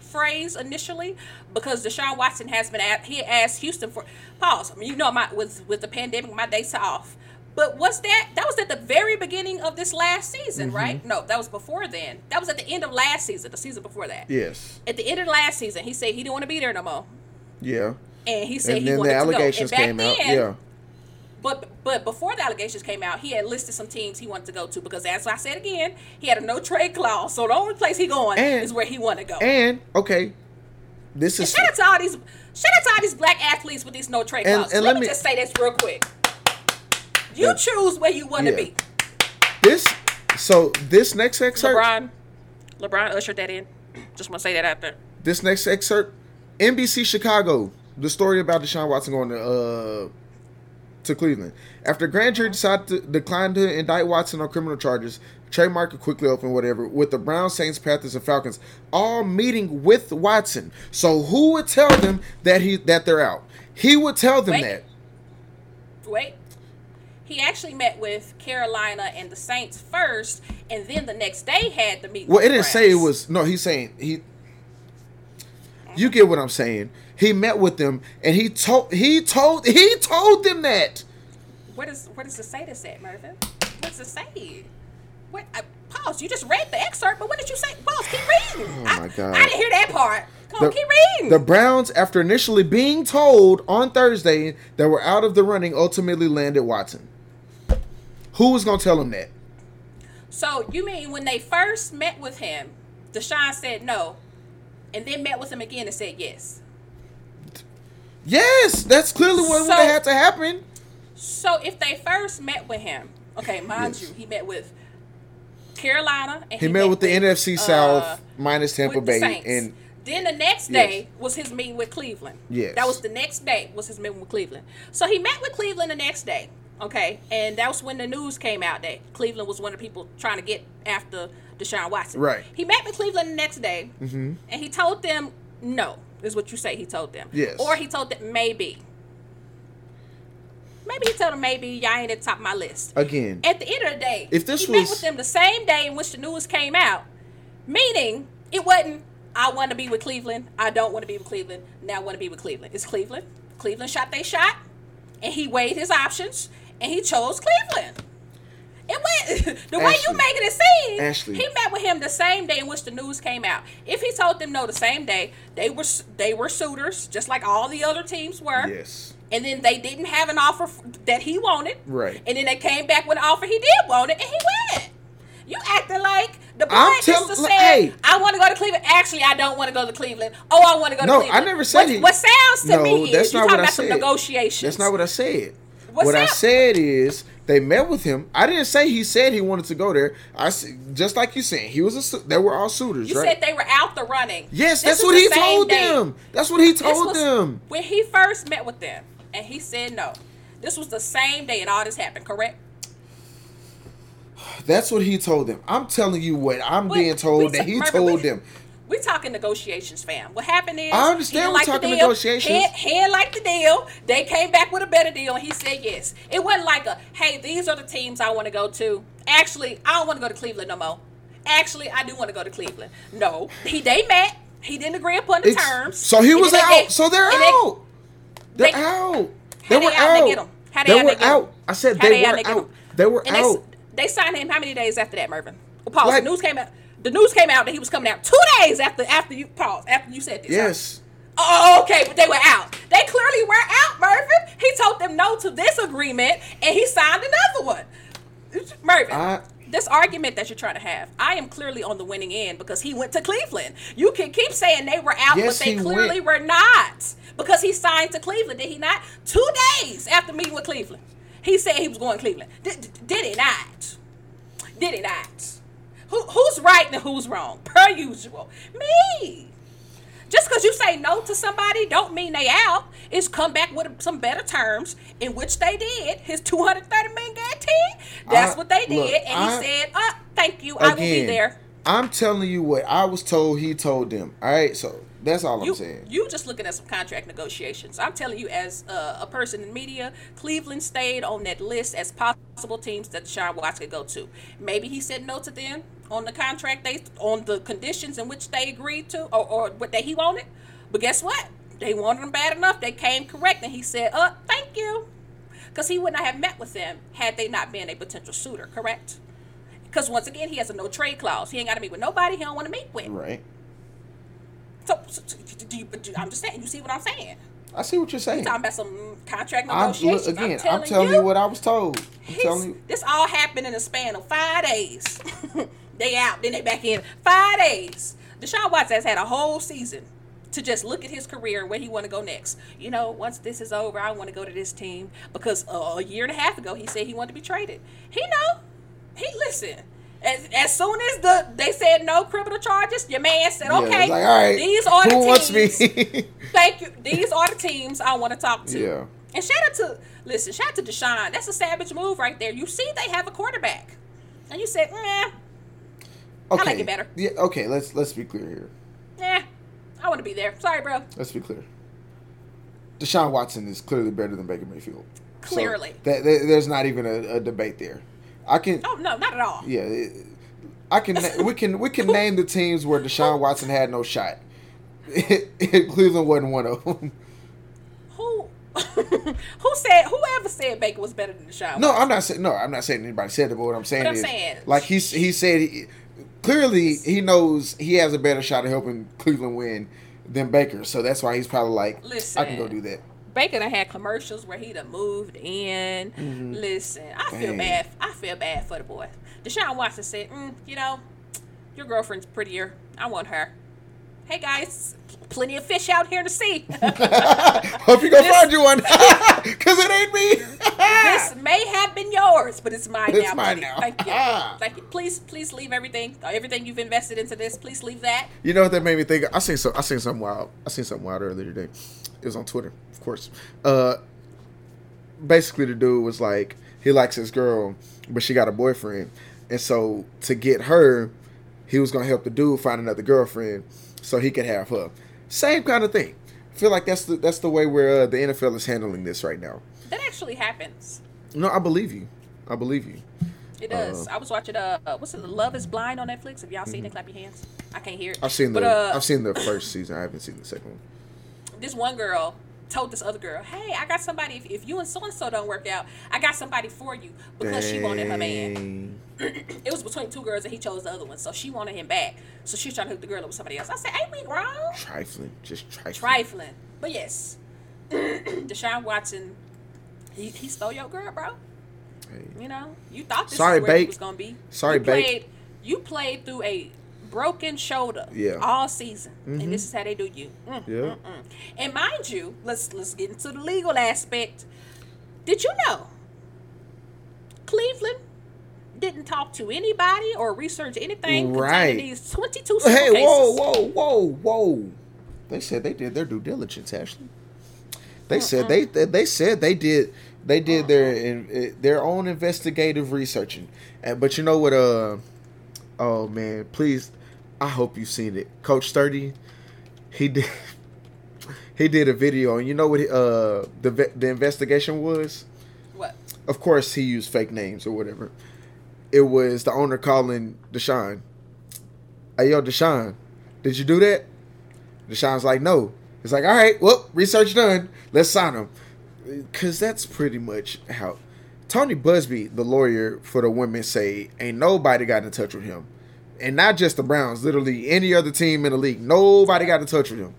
phrase initially because Deshaun Watson has been at he asked Houston for pause. I mean, you know, my with with the pandemic, my days off. But was that that was at the very beginning of this last season, Mm-hmm. right? No, that was before then. That was at the end of last season, the season before that. Yes. At the end of last season, he said he didn't want to be there no more, Yeah. And he said And he then wanted the to go. allegations And back came out. then, Yeah. but but before the allegations came out, he had listed some teams he wanted to go to because, as I said again, he had a no trade clause. So the only place he going And- is where he want to go. And okay, this And is shout out to all these shout out to all these black athletes with these no trade And- clauses. and let, let me, me- just say this real quick. You Yeah. choose where you want to Yeah. be. this. So this next excerpt. LeBron, LeBron ushered that in. Just want to say that out there. This next excerpt, NBC Chicago, the story about Deshaun Watson going to uh to Cleveland. After grand jury decided to decline to indict Watson on criminal charges, trade market quickly opened, whatever, with the Browns, Saints, Panthers, and Falcons all meeting with Watson. So who would tell them that he that they're out? He would tell them Wait. that. Wait. He actually met with Carolina and the Saints first, and then the next day had the meeting. Well, it didn't say it was. No, he's saying he. You get what I'm saying? He met with them, and he told he told he told them that. Where does where does it say this at, Mervin? What does it say? What? Uh, I, pause. You just read the excerpt, but what did you say? Pause. Keep reading. Oh, I, my God. I didn't hear that part. Come on, The, keep reading. the Browns, after initially being told on Thursday that we're out of the running, ultimately landed Watson. Who was gonna tell him that? so you mean when they first met with him, Deshaun said no, and then met with him again and said yes. Yes, that's clearly what would So- have had to happen. So if they first met with him, okay, mind Yes. you, he met with Carolina and He, met with the NFC uh, South minus Tampa with the Bay, and then the next Yes. day was his meeting with Cleveland. Yes. That was the next day was his meeting with Cleveland. So he met with Cleveland the next day. Okay. And that was when the news came out that Cleveland was one of the people trying to get after Deshaun Watson. Right. He met with Cleveland the next day and he told them no, is what you say he told them. Yes. Or he told them maybe. Maybe he told them maybe y'all ain't at the top of my list. again, At the end of the day, If this he met was- with them the same day in which the news came out, meaning it wasn't I want to be with Cleveland, I don't want to be with Cleveland, now I want to be with Cleveland. It's Cleveland. Cleveland shot they shot, and he weighed his options, and he chose Cleveland. It went the way you making it seem. Ashley. He met with him the same day in which the news came out. If he told them no the same day, they were they were suitors, just like all the other teams were yes, and then they didn't have an offer that he wanted. Right. And then they came back with an offer he did want it, and he went. You acting like the just tell- to say, hey. "I want to go to Cleveland." Actually, I don't want to go to Cleveland. Oh, I want to go No, to Cleveland. I never said what, he- What sounds to No, me that's is you not talking what I about some said. negotiations. that's not what I said. What's what I said is they met with him. I didn't say he said he wanted to go there. I just like you saying he was a. They were all suitors, You right? said they were out the running. yes, This that's what he told day. them. That's what he told was them. when he first met with them, and he said no. This was the same day, and all this happened. Correct? That's what he told them. I'm telling you what I'm But being told that he told we- them. We talking negotiations, fam. What happened is I understand we're like talking negotiations. He, he like the deal. They came back with a better deal, and he said yes. It wasn't like a hey, these are the teams I want to go to. Actually, I don't want to go to Cleveland no more. Actually, I do want to go to Cleveland. No, he they met. He didn't agree upon the It's- terms. so he was out. they so they're they- out. They're they- out. They were out? They they were They get 'em. out. I said they were out. They were out. They, signed him how many days after that, Mervin? Well, pause. Like- the news came out. The news came out that he was coming out two days after after you pause after you said this. Yes. Oh, okay, but they were out. They clearly were out, Mervin. He told them no to this agreement, and he signed another one. Mervin, I this argument that you're trying to have, I am clearly on the winning end because he went to Cleveland. You can keep saying they were out, Yes, but they clearly went. were not because he signed to Cleveland. Did he not? Two days after meeting with Cleveland, he said he was going to Cleveland. Did, did he not? Did he not? Who, who's right and who's wrong? Per usual, me. Just because you say no to somebody don't mean they out. It's come back with some better terms, in which they did. His 230 million guarantee. That's I- what they did, look, and I- he said, uh, "Thank you, I will be there." I'm telling you what I was told. He told them. All right, so that's all You, I'm saying. you just looking at some contract negotiations. I'm telling you, as uh, a person in media, Cleveland stayed on that list as possible teams that Deshaun Watson could go to. Maybe he said no to them on the contract they on the conditions in which they agreed to, or, or what that he wanted. But guess what? They wanted him bad enough. They came correct, and he said, "Uh, thank you," because he would not have met with them had they not been a potential suitor. Correct? Because once again, he has a no trade clause. He ain't got to meet with nobody he don't want to meet with. Right. So, so do you, do- I'm just saying. You see what I'm saying? I see what you're saying. talking about some contract I'm, negotiations. look, again, I'm telling, I'm telling you, what I was told. I'm telling you. This all happened in a span of five days. they out, then they back in. Five days. Deshaun Watson has had a whole season to just look at his career where he want to go next. You know, once this is over, I want to go to this team because uh, a year and a half ago he said he wanted to be traded. He know. He listen. As, as soon as the they said no criminal charges, your man said, "Okay, like, all right, these are the who wants me? teams. Thank you. These are the teams I want to talk to. Yeah. And shout out to listen, shout out to Deshaun. That's a savage move right there. You see, they have a quarterback, and you said, "Nah, okay. like it better. Yeah. Okay. Let's let's be clear here. nah, I want to be there." Sorry, bro. Let's be clear. Deshaun Watson is clearly better than Baker Mayfield. So Clearly. that, that- there's not even a, a debate there. I can. Oh no, not at all. Yeah. it- I can. we can. We can name the teams where Deshaun Watson had no shot. Cleveland wasn't one of them. Who, who said? Whoever said Baker was better than Deshaun? No, Watson? I'm not saying. No, I'm not saying anybody said it. But what I'm saying But I'm is, saying- like he he said, he, clearly he knows he has a better shot of helping Cleveland win than Baker. So that's why he's probably like, I can go do that. Baker done had commercials where he done moved in. Listen, I feel Dang. bad. I feel bad for the boy. Deshaun Watson said, mm, "You know, your girlfriend's prettier. I want her." Hey guys, plenty of fish out here to see. Hope you gonna This- find you one, cause it ain't me. this may have been yours, but it's mine It's now. mine buddy. now. Thank you. Thank you. Please, please leave everything, everything you've invested into this. Please leave that. You know what that made me think? of? I seen some. I seen something wild. I seen something wild earlier today. It was on Twitter, of course. Uh, basically, the dude was like, he likes his girl, but she got a boyfriend, and so to get her, he was gonna help the dude find another girlfriend so he could have her. Same kind of thing. I feel like that's the that's the way where uh, the NFL is handling this right now. That actually happens. No, I believe you. I believe you. It does. I was watching uh, uh, what's it? Love Is Blind on Netflix. Have y'all seen it? Clap your hands. I can't hear it. Mm-hmm. I've seen the But, uh, I've seen the first season. I haven't seen the second one. this one girl told this other girl, "Hey, I got somebody. If, if you and so and so don't work out, I got somebody for you because she wanted her man. It was between two girls, and he chose the other one, so she wanted him back. So she's trying to hook the girl up with somebody else. I said, "Ain't we wrong? Trifling, just trifling. Trifling, but yes, Deshaun Watson, he, he stole your girl, bro. Hey. You know, you thought this Sorry, is where he was gonna be. Sorry, you played, You played through a broken shoulder Yeah. all season, and this is how they do you. Mm, Yeah. mm, mm. And mind you, let's let's get into the legal aspect. Did you know Cleveland didn't talk to anybody or research anything Right. concerning these twenty-two civil Hey, cases? whoa, whoa, whoa, whoa! They said they did their due diligence, Ashley. They said they, they they said they did they did their in, their own investigative researching. But you know what? Uh, oh man, please, I hope you've seen it. Coach Sturdy, he did he did a video, and you know what? Uh, the the investigation was. What? Of course, he used fake names or whatever. It was the owner calling Deshaun. Hey, yo, Deshaun, did you do that? Deshaun's like, no. It's like, all right, well, research done. Let's sign him. Because that's pretty much how Tony Buzbee, the lawyer for the women, say ain't nobody got in touch with him. And not just the Browns, literally any other team in the league. Nobody got in touch with him.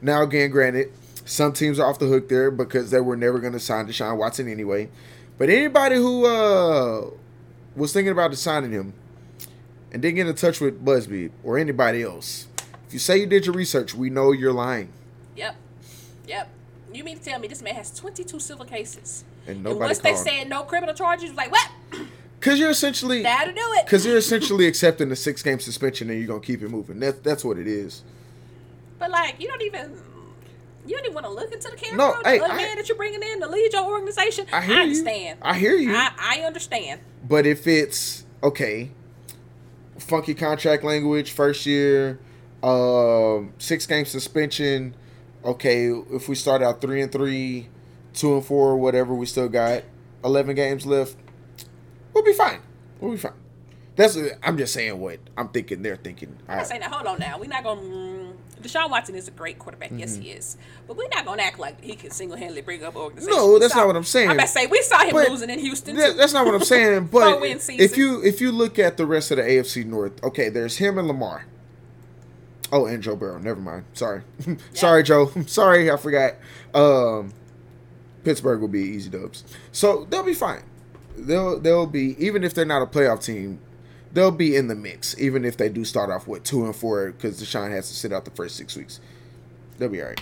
Now, again, granted, some teams are off the hook there because they were never going to sign Deshaun Watson anyway. But anybody who uh was thinking about signing him and didn't get in touch with Buzbee or anybody else, if you say you did your research, we know you're lying. Yep. Yep. You mean to tell me this man has 22 civil cases? And And nobody once they said no criminal charges, like, what? Because you're essentially That'll do it. because you're essentially accepting a six game suspension and you're gonna keep it moving. That's that's what it is. But like, you don't even. You don't even want to look into the camera. No, the hey, other I- man that you're bringing in to lead your organization. I hear you. understand. I hear you. I, I understand. But if it's okay, funky contract language, first year, um, six game suspension. Okay, if we start out three and three, two and four, whatever, we still got eleven games left. We'll be fine. We'll be fine. That's I'm just saying what I'm thinking. They're thinking. I'm not saying that. Hold on now. We're not going to. Deshaun Watson is a great quarterback. Yes, he is. But we're not going to act like he can single handedly bring up an organization. Mm-hmm. No, that's saw- not what I'm saying. I'm about to say, we saw him But losing in Houston. That- that's not what I'm saying. But if you if you look at the rest of the AFC North, okay, there's him and Lamar. Oh, and Joe Burrow. Never mind. Sorry, sorry, Joe. Sorry, I forgot. Um, Pittsburgh will be easy dubs, so they'll be fine. They'll they'll be even if they're not a playoff team, they'll be in the mix. Even if they do start off with two and four, because Deshaun has to sit out the first six weeks, they'll be all right.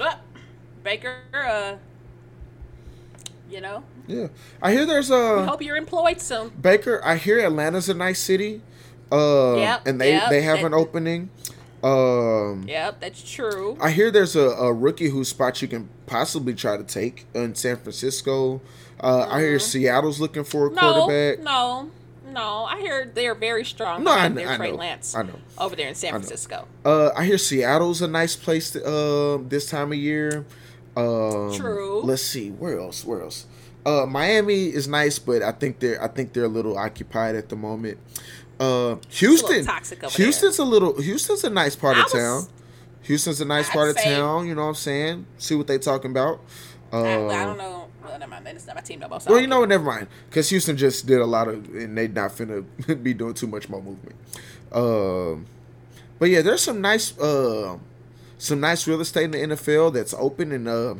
Ah, Baker, uh, you know, Yeah, I hear there's we a. hope you're employed soon. Baker, I hear Atlanta's a nice city. Uh, Yep, and they yep, they have that- an opening. Um, Yep, that's true. I hear there's a, a rookie whose spot you can possibly try to take in San Francisco. Uh, I hear Seattle's looking for a Mm-hmm. No, quarterback. no, no. I hear they're very strong. No, I behind kn- their I Trey know, Lance I know. over there in San know. Francisco. Uh, I hear Seattle's a nice place to, um this time of year. Um, True. Let's see where else. Where else? Uh, Miami is nice, but I think they're I think they're a little occupied at the moment. Uh, Houston, Houston's a little. Houston's a nice part I of was- town. Houston's a nice I'd part of town. You know what I'm saying? See what they talking about. Uh, I, I don't know. Well, never mind. It's not my team no more. so well, you know what? Never mind. Because Houston just did a lot of, and they not finna be doing too much more movement. Um, but yeah, there's some nice, uh, some nice real estate in the NFL that's open and uh,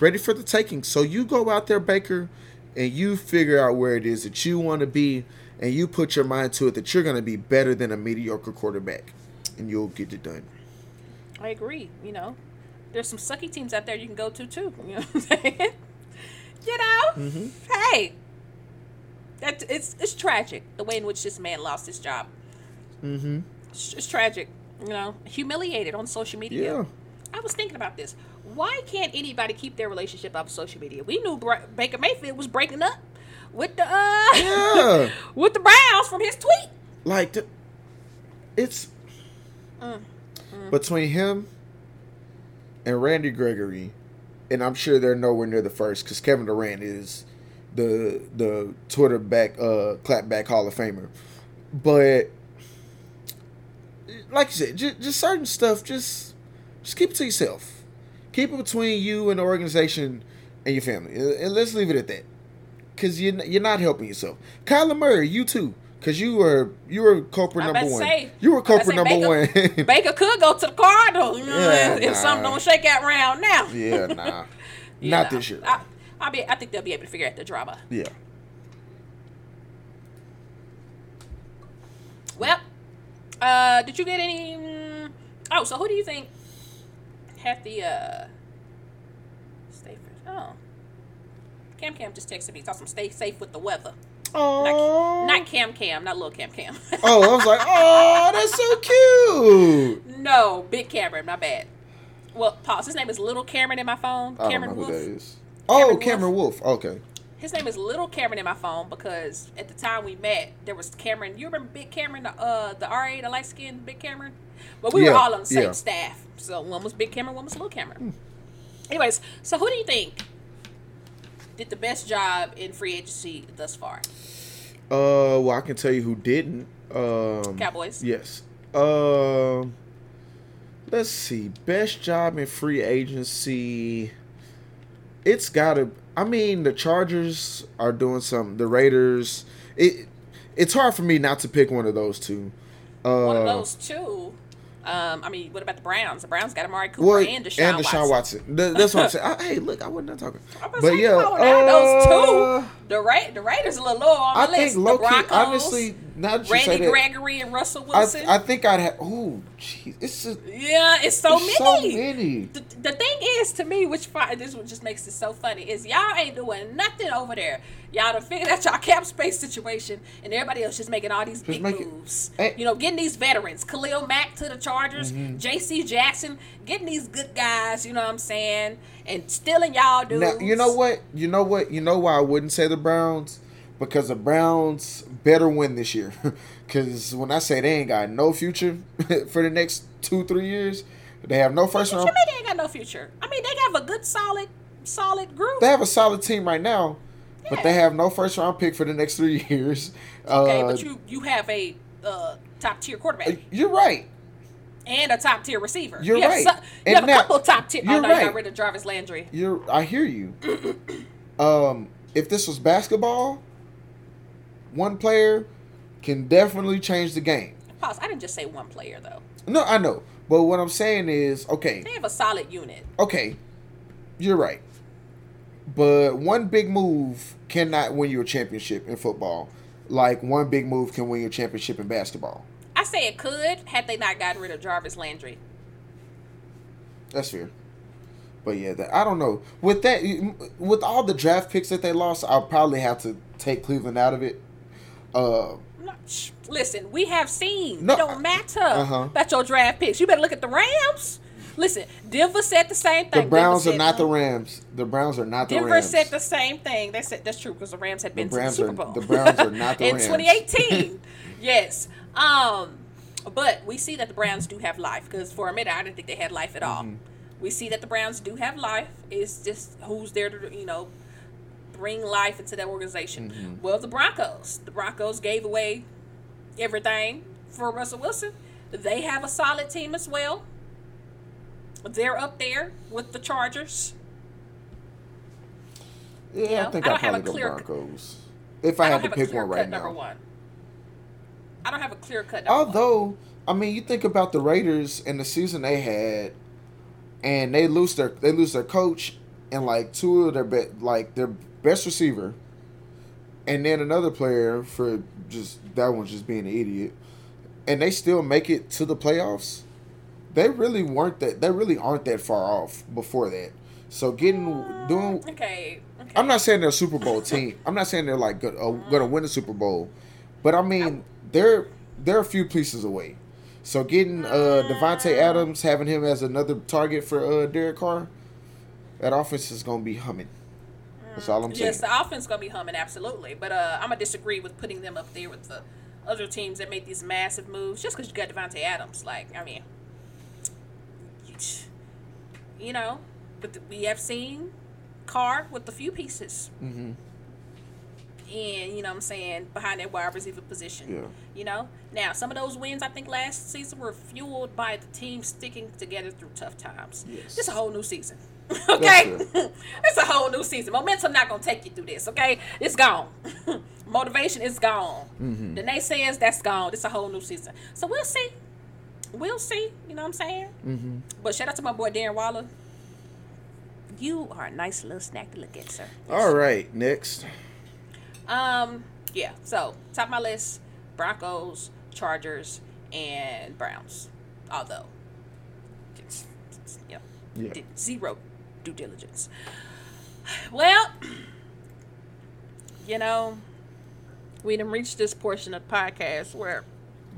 ready for the taking. So you go out there, Baker, and you figure out where it is that you want to be, and you put your mind to it that you're going to be better than a mediocre quarterback, and you'll get it done. I agree. You know, there's some sucky teams out there you can go to too. You know what I'm saying? you know, Mm-hmm. hey, that it's it's tragic the way in which this man lost his job. Mm-hmm. It's, it's tragic. You know, humiliated on social media. Yeah. I was thinking about this. Why can't anybody keep their relationship off of social media? We knew Bra- Baker Mayfield was breaking up with the uh Yeah. with the Browns from his tweet. like the, it's Mm, between him and Randy Gregory, and I'm sure they're nowhere near the first because Kevin Durant is the the Twitter back uh clapback Hall of Famer, but like you said, just, just certain stuff, just just keep it to yourself. Keep it between you and the organization and your family, and let's leave it at that. Cause you're you're not helping yourself. Kyler Murray, you too. Cause you were you were culprit number one. say- you were culprit number Baker- one. Baker could go to the Cardinals, you know, Yeah, if, if something don't shake out round now. yeah, nah, not know, this year. I, I be, I think they'll be able to figure out the drama. yeah. Well, uh, did you get any? Oh, so who do you think had the uh? Stay for oh. Cam Cam just texted me. Talking some stay safe with the weather. Oh, Not Cam Cam, not little Cam Cam. oh, I was like, oh, that's so cute. no, Big Cameron. My bad. Well, pause. His name is Little Cameron in my phone. I don't Cameron know who Wolf. that is. Oh, Cameron Cameron Wolf. Okay. His name is Little Cameron in my phone because at the time we met, there was Cameron. You remember Big Cameron, the uh, the RA, the light skinned Big Cameron? But we Yeah, were all on the same yeah. staff. So one was Big Cameron, one was Little Cameron. Anyways, so who do you think did the best job in free agency thus far? Uh, well, I can tell you who didn't. Um, Cowboys. Yes. Um, let's see. Best job in free agency. It's gotta. I mean, the Chargers are doing something. The Raiders. It. It's hard for me not to pick one of those two. Uh, One of those two. Um, I mean, what about the Browns? The Browns got Amari Cooper Well, and Deshaun, Watson. Watson. That's what I'm saying. I, hey, look, I wasn't talking. I'm But yeah, now, those uh, two. The Ra- the Raiders a little low on I the think list. low the key, honestly, now that Randy that, Gregory and Russell I, Wilson. I think I'd have. Oh, jeez, it's just yeah, it's so it's many. so many. The, the thing is, to me, which this what just makes it so funny is y'all ain't doing nothing over there. Y'all done figured out y'all cap space situation, and everybody else just making all these big make it- moves. You know, getting these veterans, Khalil Mack to the Chargers, Mm-hmm. J.C. Jackson, getting these good guys. You know what I'm saying, and stealing y'all dudes. Now, you know what? You know what? You know why I wouldn't say the Browns? Because the Browns better win this year. Because when I say they ain't got no future for the next two, three years, they have no first What round. you mean they ain't got no future? I mean, they have a good, solid, solid group. They have a solid team right now, but they have no first round pick for the next three years. okay, Uh, but you you have a uh, top tier quarterback. You're right. and a top tier receiver. You're you have right. so- you And have a couple top tier. Oh you're no, you right. got rid of Jarvis Landry. You're. I hear you. um, if this was basketball, one player can definitely change the game. Pause. I didn't just say one player though. No, I know. But what I'm saying is, okay, They have a solid unit. okay, you're right. But one big move cannot win you a championship in football. Like one big move can win you a championship in basketball. I say it could had they not gotten rid of Jarvis Landry. That's fair. But yeah, that, I don't know. With that, with all the draft picks that they lost, I'll probably have to take Cleveland out of it. Uh, Listen, we have seen. No, it don't matter uh-huh. about your draft picks. You better look at the Rams. Listen, Denver said the same thing. the Browns Denver are not the Rams. The Browns are not the Denver Rams. said the same thing. They said that's true because the Rams had been to the Browns Super are- Bowl. the Browns are not the Rams. in Rams. 2018. yes. Um, but we see that the Browns do have life because for a minute I didn't think they had life at all. Mm-hmm. We see that the Browns do have life. It's just who's there to you know bring life into that organization. Mm-hmm. Well, the Broncos. The Broncos gave away everything for Russell Wilson. They have a solid team as well. They're up there with the Chargers. yeah, know, I think I I don't have probably a go clear- Broncos. If I, don't had to pick one right now. one. I don't have a clear cut. Although, I mean, you think about the Raiders and the season they had, and they lose their they lose their coach and like two of their be, like their best receiver, and then another player for just that one's just being an idiot, and they still make it to the playoffs. They really weren't that. They really aren't that far off before that. So getting doing. Okay. okay. I'm not saying they're a Super Bowl team. I'm not saying they're like uh, going to win the Super Bowl, but I mean they're they're a few pieces away. So getting uh, Davante Adams, having him as another target for uh, Derek Carr, that offense is going to be humming. That's all I'm saying. Yes, the offense gonna be humming absolutely, but uh, I'm gonna disagree with putting them up there with the other teams that make these massive moves just because you got Davante Adams. Like, I mean, you, you know, but the, we have seen Carr with a few pieces. Mm-hmm. And you know what I'm saying behind that wide receiver position. Yeah. You know, now some of those wins I think last season were fueled by the team sticking together through tough times. Yes. This a whole new season. Okay, it's a whole new season. Momentum not gonna take you through this. Okay, it's gone. Motivation is gone. Mm-hmm. The naysayers that's gone. It's a whole new season. So we'll see. We'll see. You know what I'm saying? Mm-hmm. But shout out to my boy Darren Waller. You are a nice little snack to look at, sir. All right, next. Um, yeah. So top of my list: Broncos, Chargers, and Browns. Although, it's, it's, you Yeah. zero due diligence. Well, you know, we done reached this portion of the podcast where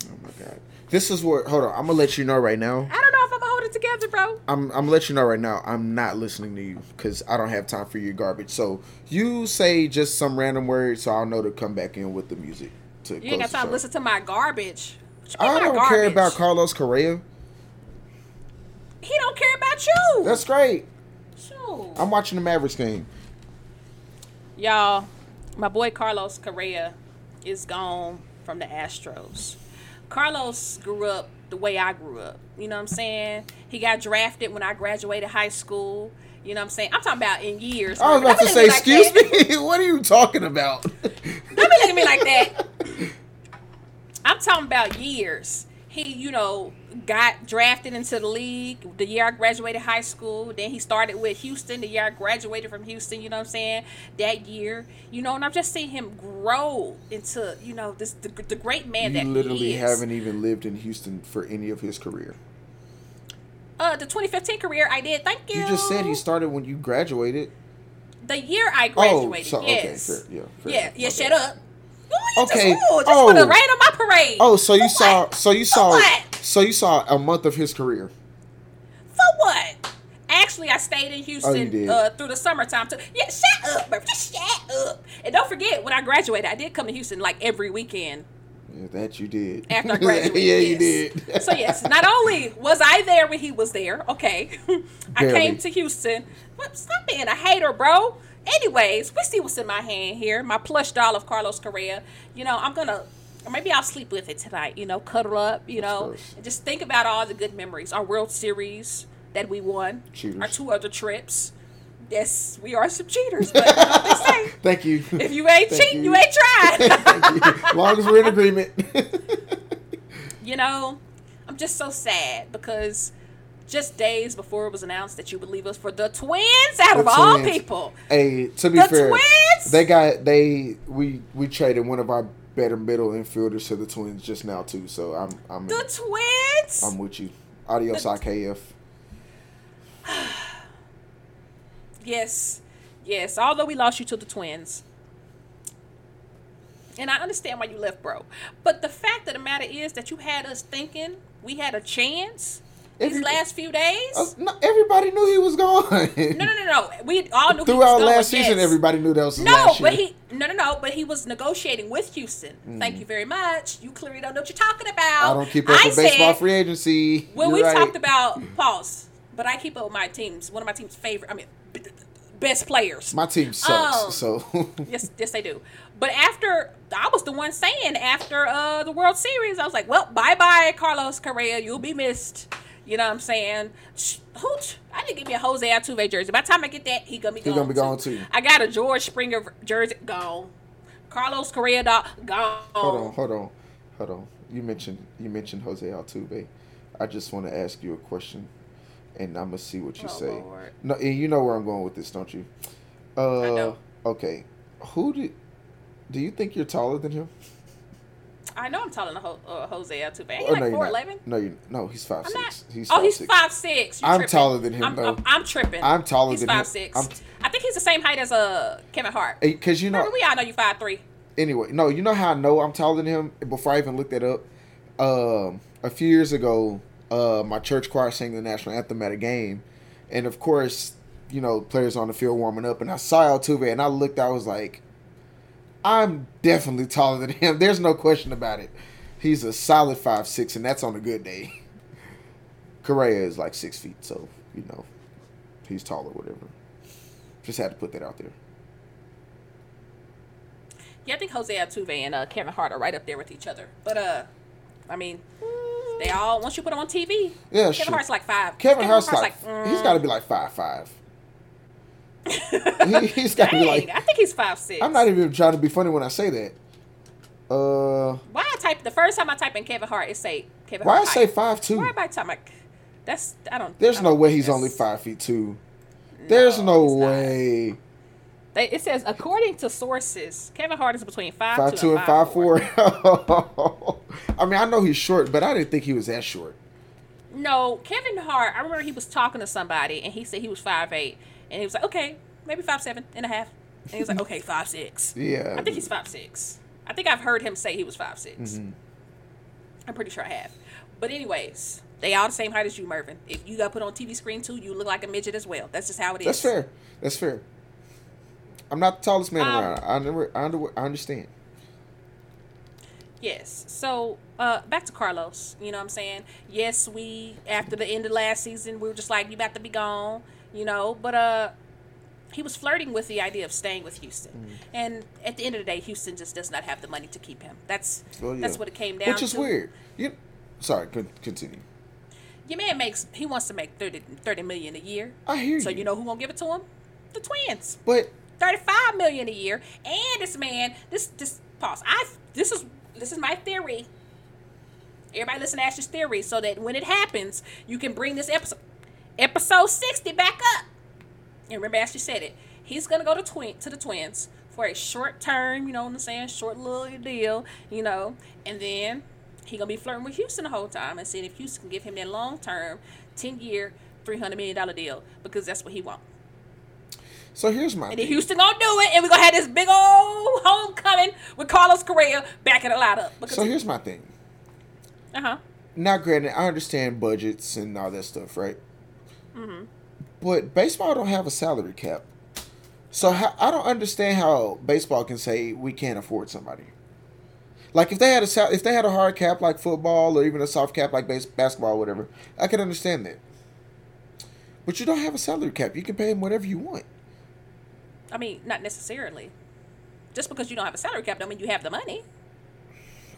Oh my God. This is where. Hold on. I'm gonna let you know right now. I don't know if I'm gonna hold it together, bro. I'm I'm gonna let you know right now. I'm not listening to you because I don't have time for your garbage. So you say just some random words, so I'll know to come back in with the music. To You ain't got time to listen to my garbage. What you mean I don't care about Carlos Correa. He don't care about you. That's great. I'm watching the Mavericks game. Y'all, my boy Carlos Correa is gone from the Astros. Carlos grew up the way I grew up. You know what I'm saying? He got drafted when I graduated high school. You know what I'm saying? I'm talking about in years. I was about to say, be looking at excuse me. me. what are you talking about? Don't be looking at me like that. I'm talking about years. he, you know, got drafted into the league the year I graduated high school. Then he started with Houston the year I graduated from Houston, you know what I'm saying? That year, you know, and I've just seen him grow into, you know, this the, the great man You that literally he is. haven't even lived in Houston for any of his career. Uh, the 2015 career I did. Thank you. You just said he started when you graduated. the year I Oh, graduated. so okay, yes. fair, yeah, fair yeah, yeah. Shut up. Ooh, Okay, Just, ooh, just oh. put rain on my parade. Oh, so you saw, what? so you saw? So you saw a month of his career. For what? Actually, I stayed in Oh, Houston did. uh, through the summertime too. Yeah, shut up, bro. Just shut up. And don't forget, when I graduated, I did come to Houston like every weekend Yeah, that you did. after I graduated. yeah, you did. so yes, not only was I there when he was there, okay, I came to Houston. Stop being a hater, bro. Anyways, we see what's in my hand here. My plush doll of Carlos Correa. You know, I'm gonna. Or maybe I'll sleep with it tonight. You know, cuddle up. You know, and just think about all the good memories. Our World Series that we won. Cheaters. Our two other trips. Yes, we are some cheaters, but you know they say. Thank you. If you ain't Thank cheating, you. you. ain't trying. Thank you. As long as we're in agreement. you know, I'm just so sad because just days before it was announced that you would leave us for the twins out of The all people. hey, to be The fair, Twins? they got they we we traded one of our better middle infielders to the Twins just now too. So I'm I'm The twins. I'm with you. Adios, IKF. yes. Yes. Although we lost you to the twins. And I understand why you left, bro. But the fact of the matter is that you had us thinking we had a chance these last few days. Uh, no, everybody knew he was gone. no, no, no, no. We all knew he was Throughout last season, yes. everybody knew that was his No, but year. he no no no, but he was negotiating with Houston. Thank you very much. You clearly don't know what you're talking about. Mm. I don't keep up I with baseball said, free agency. You're we right. talked about pause, but I keep up with my teams. One of my team's favorite. I mean, b- best players. my team sucks, Oh. so yes, yes, they do. But after I was the one saying after uh, the World Series, I was like, "Well, bye bye, Carlos Correa. You'll be missed." You know what I'm saying? Who? I didn't give me a Jose Altuve jersey. By the time I get that, he gonna be He gone. gonna be gone, too. I got a George Springer jersey gone. Carlos Correa dog gone. hold on, hold on, hold on. You mentioned you mentioned Jose Altuve. I just want to ask you a question, and I'm gonna see what you Oh, say. Lord. No, and you know where I'm going with this, don't you? Uh, know. Okay, who do do you think you're taller than him? I know I'm taller than Ho- uh, Jose Altuve. Ain't he Oh, like no, you're four not. eleven? No, you no. He's five I'm six. not. He's oh, five, he's six. five six. You I'm tripping. taller than him, I'm, though. I'm, I'm tripping. I'm taller he's than five him. six. I'm- I think he's the same height as uh Kevin Hart. Because you know, Remember, we all know you five three. anyway, no, you know how I know I'm taller than him before I even looked that up. Um, a few years ago, uh, my church choir sang the national anthem at a game, and of course, you know, players on the field warming up, and I saw Altuve, and I looked, I was like, I'm definitely taller than him. There's no question about it. He's a solid five six, and that's on a good day. Correa is like six feet, so you know, he's tall or whatever. Just had to put that out there. Yeah, I think Jose Altuve and uh, Kevin Hart are right up there with each other. But uh, I mean, they all once you put them on TV, Yeah, Kevin sure. Hart's like five. Kevin Hart's like, mm, he's got to be like five five. he, he's got to be like. I think he's five six. I'm not even trying to be funny when I say that. Uh, Why I type the first time I type in Kevin Hart, it say Kevin why I say five two? Why am I? Like, that's I don't. There's I no don't way he's only five feet two. There's no, not. way. They, it says according to sources, Kevin Hart is between five, Five two, two and and five five four. four. I mean, I know he's short, but I didn't think he was that short. No, Kevin Hart. I remember he was talking to somebody and he said he was five eight, and he was like, okay, maybe five seven and a half, and he was like, okay, five six. Yeah. I think he's five six. I think I've heard him say he was five Mm-hmm. I'm pretty sure I have. But anyways, they all the same height as you, Mervin. If you got put on TV screen too, you look like a midget as well. That's just how it is. That's fair. That's fair. I'm not the tallest man Um, around. I never. I, under, I understand. Yes. So uh, back to Carlos. You know what I'm saying? Yes, we after the end of last season, we were just like, you about to be gone. You know, but uh, he was flirting with the idea of staying with Houston, Mm. and at the end of the day, Houston just does not have the money to keep him. That's Well, yeah. that's what it came down to. Which is to. weird. You. Sorry. Continue. Your man makes he wants to make 30, 30 million a year. I hear So you. you know who won't give it to him? The twins. But 35 million a year and this man this this pause i this is this is my theory Everybody listen to Ash's theory so that when it happens, you can bring this episode episode 60 back up. And remember Ashley said it. He's gonna go to twin to the twins for a short term, you know what I'm saying, short little deal, you know, and then he gonna be flirting with Houston the whole time and seeing if Houston can give him that long term, ten year, three hundred million dollar deal because that's what he wants. So here's my And then. Houston gonna do it, and we're gonna have this big old homecoming with Carlos Correa backing a lot up. So here's my thing. uh huh. Now, granted, I understand budgets and all that stuff, right? Mm-hmm. But baseball don't have a salary cap. So how, I don't understand how baseball can say we can't afford somebody. Like if they had a if they had a hard cap like football or even a soft cap like base- basketball or whatever, I could understand that. But you don't have a salary cap. You can pay them whatever you want. I mean, not necessarily. Just because you don't have a salary cap, don't mean you have the money.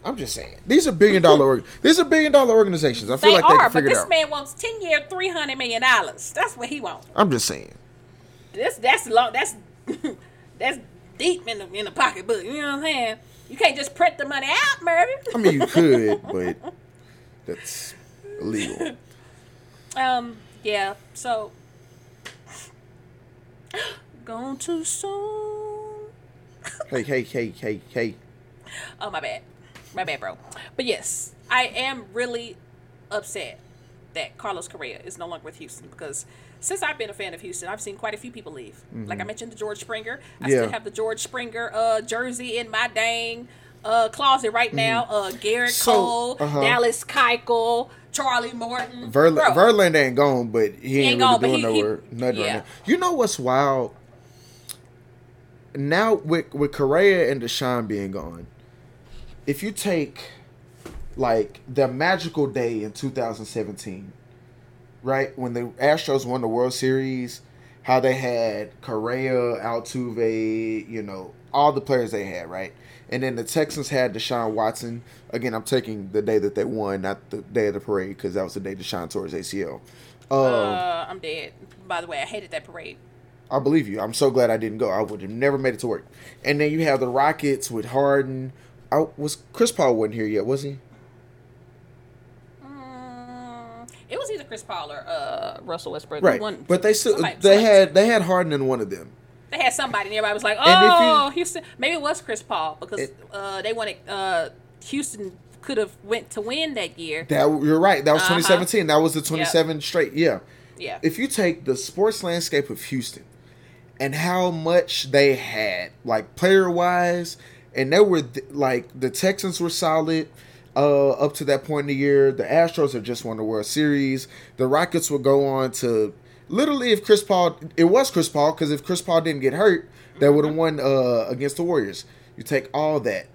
I'm just saying these are billion dollar these are billion dollar organizations. I feel They like they are, can but this out. man wants ten year, three hundred million dollars. That's what he wants. I'm just saying. This that's long. That's that's deep in the in the pocketbook. You know what I'm saying? You can't just print the money out, Murray. I mean, you could, but that's illegal. Um, yeah, so gone too soon. Hey, hey, hey, hey, hey. Oh my bad. My bad, bro. But yes, I am really upset that Carlos Correa is no longer with Houston because since I've been a fan of Houston, I've seen quite a few people leave. Like I mentioned the George Springer. I Mm-hmm. Yeah. still have the George Springer uh jersey in my dang uh closet right now. Uh Gerrit Mm-hmm. So, Cole, uh-huh. Dallas Keuchel, Charlie Morton. Verl- Bro, Verlander ain't gone, but he ain't, ain't gone, really doing he- he- nowhere, nothing yeah. right now. You know what's wild? Now with with Correa and Deshaun being gone, if you take like the magical day in 2017, right when the Astros won the World Series, how they had Correa, Altuve, you know, all the players they had, right? And then the Texans had Deshaun Watson. Again, I'm taking the day that they won, not the day of the parade, because that was the day Deshaun tore his ACL. Um, uh, I'm dead. By the way, I hated that parade. I believe you. I'm so glad I didn't go. I would have never made it to work. And then you have the Rockets with Harden. I was Chris Paul wasn't here yet, was he? Mm, it was either Chris Paul or uh, Russell Westbrook. Right. One- but they still somebody- they somebody- had they had Harden in one of them. they had somebody, and everybody was like, And if you- "Oh, Houston." Maybe it was Chris Paul because It- uh, they wanted uh, Houston could have went to win that year. That you're right. That was Uh-huh. 2017. That was the 27 straight. Yeah. Yeah. If you take the sports landscape of Houston and how much they had, like player wise, and they were th- like the Texans were solid uh, up to that point in the year. The Astros have just won the World Series. The Rockets would go on to literally, if Chris Paul, it was Chris Paul, because if Chris Paul didn't get hurt, they would have won uh, against the Warriors. You take all that,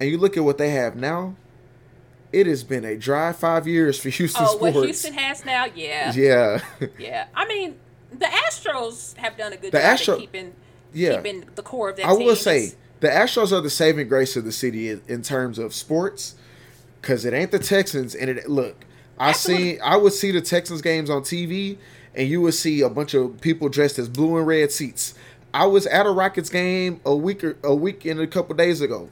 and you look at what they have now. It has been a dry five years for Houston oh, sports. what Houston has now, yeah, yeah. yeah. I mean, the Astros have done a good The job Astro- keeping Yeah. keeping the core of that. I will say the Astros are the saving grace of the city in, in terms of sports, because it ain't the Texans. And it look, I see, I would see the Texans games on TV, and you would see a bunch of people dressed as blue and red seats. I was at a Rockets game a week or a week and a couple days ago.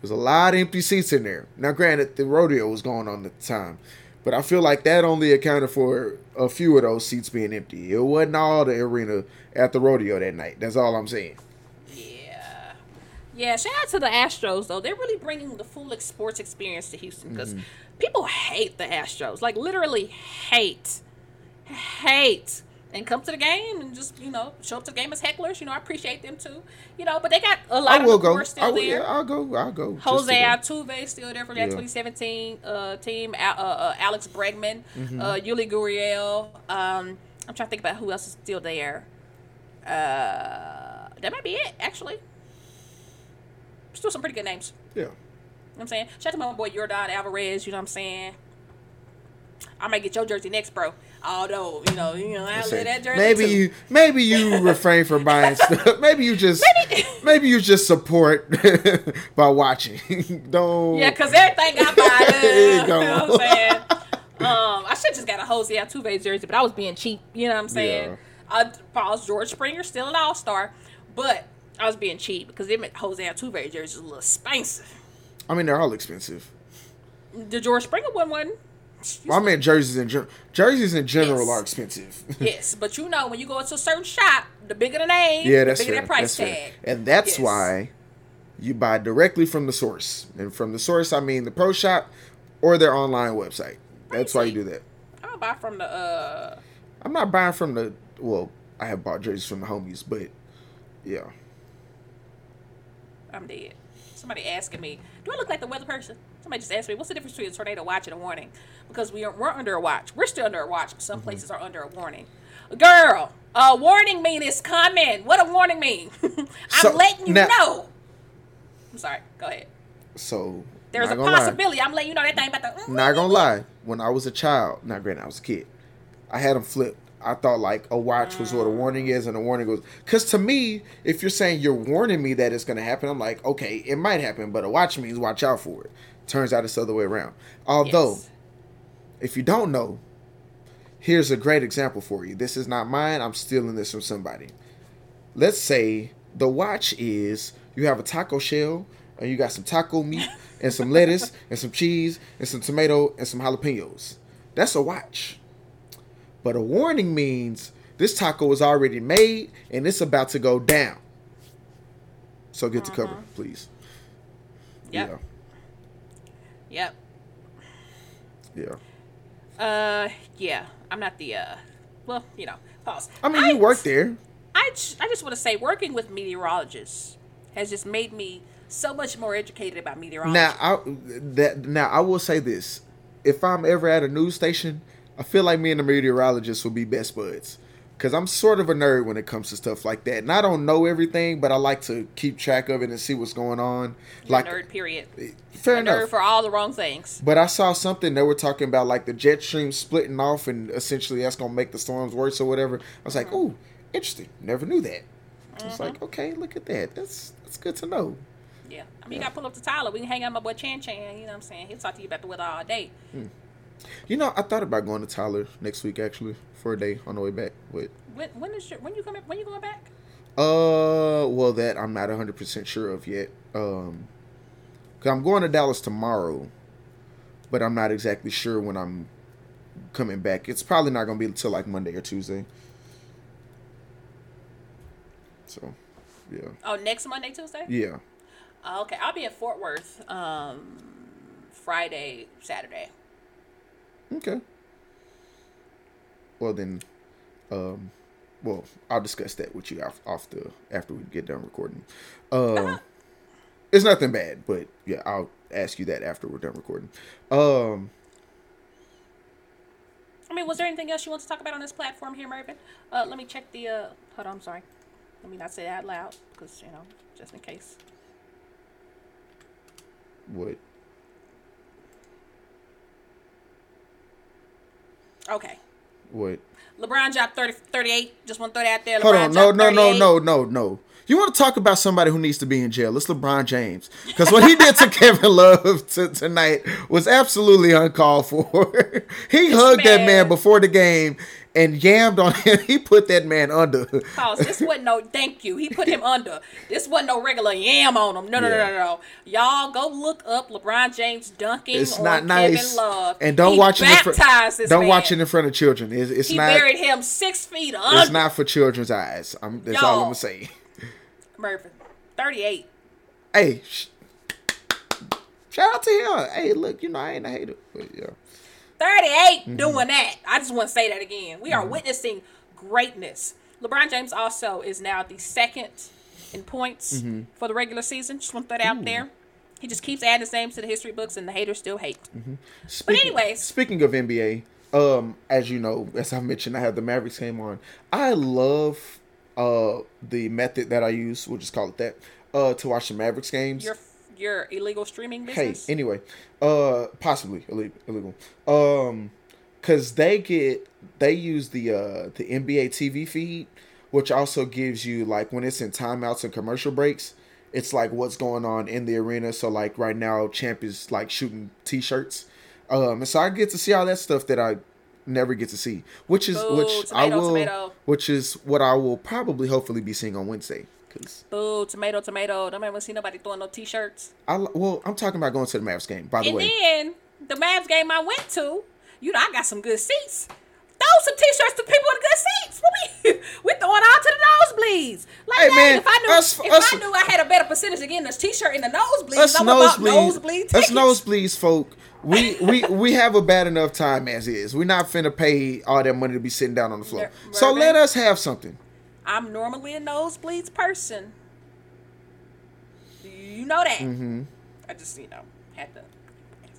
There's a lot of empty seats in there. Now, granted, the rodeo was going on at the time, but I feel like that only accounted for a few of those seats being empty. It wasn't all the arena at the rodeo that night. That's all I'm saying. Yeah. Shout out to the Astros though. They're really bringing the full sports experience to Houston because Mm-hmm. people hate the Astros, like literally hate, hate, and come to the game and just you know show up to the game as hecklers. You know, I appreciate them too. You know, but they got a lot I of will the go. still I will, there. yeah, I'll go. I'll go. Jose. Altuve still there from that Yeah. 2017 uh, team. Uh, uh, Alex Bregman, Mm-hmm. uh, Yuli Gurriel. Um, I'm trying to think about who else is still there. Uh, that might be it, actually. Still some pretty good names. Yeah. You know what I'm saying? Shout out to my boy Yordan Alvarez, you know what I'm saying? I might get your jersey next, bro. Although, you know, you know, I live that jersey. maybe too. you maybe you refrain from buying stuff. Maybe you just maybe, you just support by watching. Don't Yeah, because everything I buy, There you you know what I'm saying? Um, I should just got a Jose Altuve jersey, but I was being cheap. You know what I'm saying? Yeah. I Paul's George Springer still an All Star, but I was being cheap because them Jose Altuve jerseys a little expensive. I mean they're all expensive. The George Springer one wasn't. Well, I mean jerseys in general. Jerseys in general Yes. are expensive. yes, but you know when you go into a certain shop, the bigger the name, yeah, that's the bigger fair. that price that's tag. fair. And that's Yes. why you buy directly from the source. And from the source, I mean the pro shop or their online website. That's why you do that. I'll buy from the uh I'm not buying from the well, I have bought jerseys from the homies, but yeah. I'm dead. Somebody asking me, do I look like the weather person? Somebody just asked me, what's the difference between a tornado watch and a warning? Because we are, we're under a watch. We're still under a watch, but Mm-hmm. some places are under a warning. Girl, a warning mean it's coming. What a warning mean? I'm So, letting you now- know. I'm sorry. Go ahead. So There's a gonna lie. possibility. I'm letting you know that thing about the. Not gonna lie, when I was a child, not granted I was a kid, I had them flipped. I thought like a watch was what a warning is, and a warning was because to me, if you're saying you're warning me that it's gonna happen, I'm like, okay, it might happen, but a watch means watch out for it. Turns out it's the other way around. Although, Yes. if you don't know, here's a great example for you. This is not mine. I'm stealing this from somebody. Let's say the watch is you have a taco shell and you got some taco meat and some lettuce and some cheese and some tomato and some jalapenos. That's a watch. But a warning means this taco is already made and it's about to go down. So get to cover, please. Yep. Yep. Yeah. Yeah. Uh, yeah. I'm not the uh. Well, you know, pause. I mean, you work there. I, j- I just want to say, working with meteorologists has just made me so much more educated about meteorology. Now, I that now I will say this: if I'm ever at a news station, I feel like me and the meteorologist will be best buds. Cause I'm sort of a nerd when it comes to stuff like that, and I don't know everything, but I like to keep track of it and see what's going on. You're like, eh, a nerd, period. fair a enough. nerd for all the wrong things. But I saw something they were talking about like the jet stream splitting off, and essentially that's gonna make the storms worse or whatever. I was like, Mm-hmm. "Ooh, interesting. Never knew that." I was like, mm-hmm. "Okay, look at that. That's that's good to know." Yeah. I mean, you got to pull up to Tyler. We can hang out with my boy Chan Chan. You know what I'm saying? He'll talk to you about the weather all day. Hmm. You know, I thought about going to Tyler next week actually for a day on the way back, but When, when is your, when you coming? When you going back? Uh, well, that I'm not 100 percent sure of yet. Um, cause I'm going to Dallas tomorrow, but I'm not exactly sure when I'm coming back. It's probably not gonna be until like Monday or Tuesday. So, yeah, Oh, next Monday, Tuesday. yeah. Oh, okay, I'll be at Fort Worth. Um, Friday, Saturday. Okay. Well then, um, well I'll discuss that with you off, off the after we get done recording. Um, it's nothing bad, but yeah, I'll ask you that after we're done recording. Um, I mean, was there anything else you want to talk about on this platform here, Mervin? Uh, let me check the. Uh, hold on, I'm sorry. Let me not say that out loud because you know, just in case. what? Okay. What? LeBron dropped 30, 38. Just want to throw that out there. Hold on, no, no, no, no, no, no. You want to talk about somebody who needs to be in jail? It's LeBron James because what he did to Kevin Love t- tonight was absolutely uncalled for. he hugged that man before the game and yammed on him. He put that man under. Pause. This wasn't no. Thank you. He put him under. This wasn't no regular yam on him. No, no, no, Yeah. no, no. Y'all go look up LeBron James dunking It's not nice. Kevin Love. And don't He watch it. In fr- don't man. watch it in front of children. It's, it's He not. buried him six feet under. It's not for children's eyes. I'm, that's all I'm gonna say. Mervin. Thirty-eight. Hey, sh- shout out to him. Hey, look, you know I ain't a hater, but yeah. 38 Mm-hmm. doing that. I just want to say that again. We are witnessing greatness. LeBron James also is now the second in points Mm-hmm. for the regular season. Just want to throw that out there. He just keeps adding his names to the history books, and the haters still hate. Speaking, anyways. speaking of NBA, um, as you know, as I mentioned, I have the Mavericks game on. I love uh the method that I use, we'll just call it that, uh, to watch the Mavericks games. Your your illegal streaming hey, anyway, uh, possibly illegal, illegal. Um, cause they get they use the uh the NBA TV feed, which also gives you like when it's in timeouts and commercial breaks, it's like what's going on in the arena. So like right now, Champ is like shooting t-shirts, um, and so I get to see all that stuff that I never get to see, which is Boo, which I will, tomato. which is what I will probably hopefully be seeing on Wednesday. Cause Boo, tomato, tomato. Don't ever see nobody throwing no t-shirts. I well, I'm talking about going to the Mavs game. By the And way, and then the Mavs game I went to, you know, I got some good seats. Throw some t-shirts to people in good seats. We we throwing out to the nosebleeds. Like, Hey, dang, man, if I knew us- if us- I knew I had a better percentage of getting this t-shirt in the nosebleeds, Us I'm about nosebleeds, nosebleed us nosebleeds, folk. We we we have a bad enough time as is. We're not finna pay all that money to be sitting down on the floor. So let us have something. I'm normally a nosebleeds person. You know that. Mm-hmm. I just, you know, had to.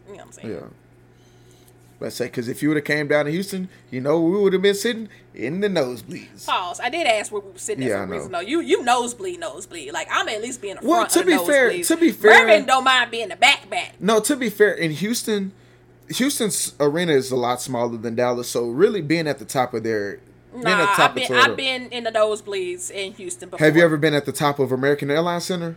You know what I'm saying? Yeah. Let's say, because if you would have came down to Houston, you know we would have been sitting in the nosebleeds. Pause. I did ask where we were sitting Yeah, for I a know. reason. No, you you nosebleed, nosebleed. Like I'm at least being a Well, front. to be fair- to be fair- Mervin don't mind being the back back. No, to be fair, in Houston, Houston's arena is a lot smaller than Dallas, so really being at the top of their Nah, the top I've been Toyota- I've been in the nosebleeds in Houston before. Have you ever been at the top of American Airlines Center?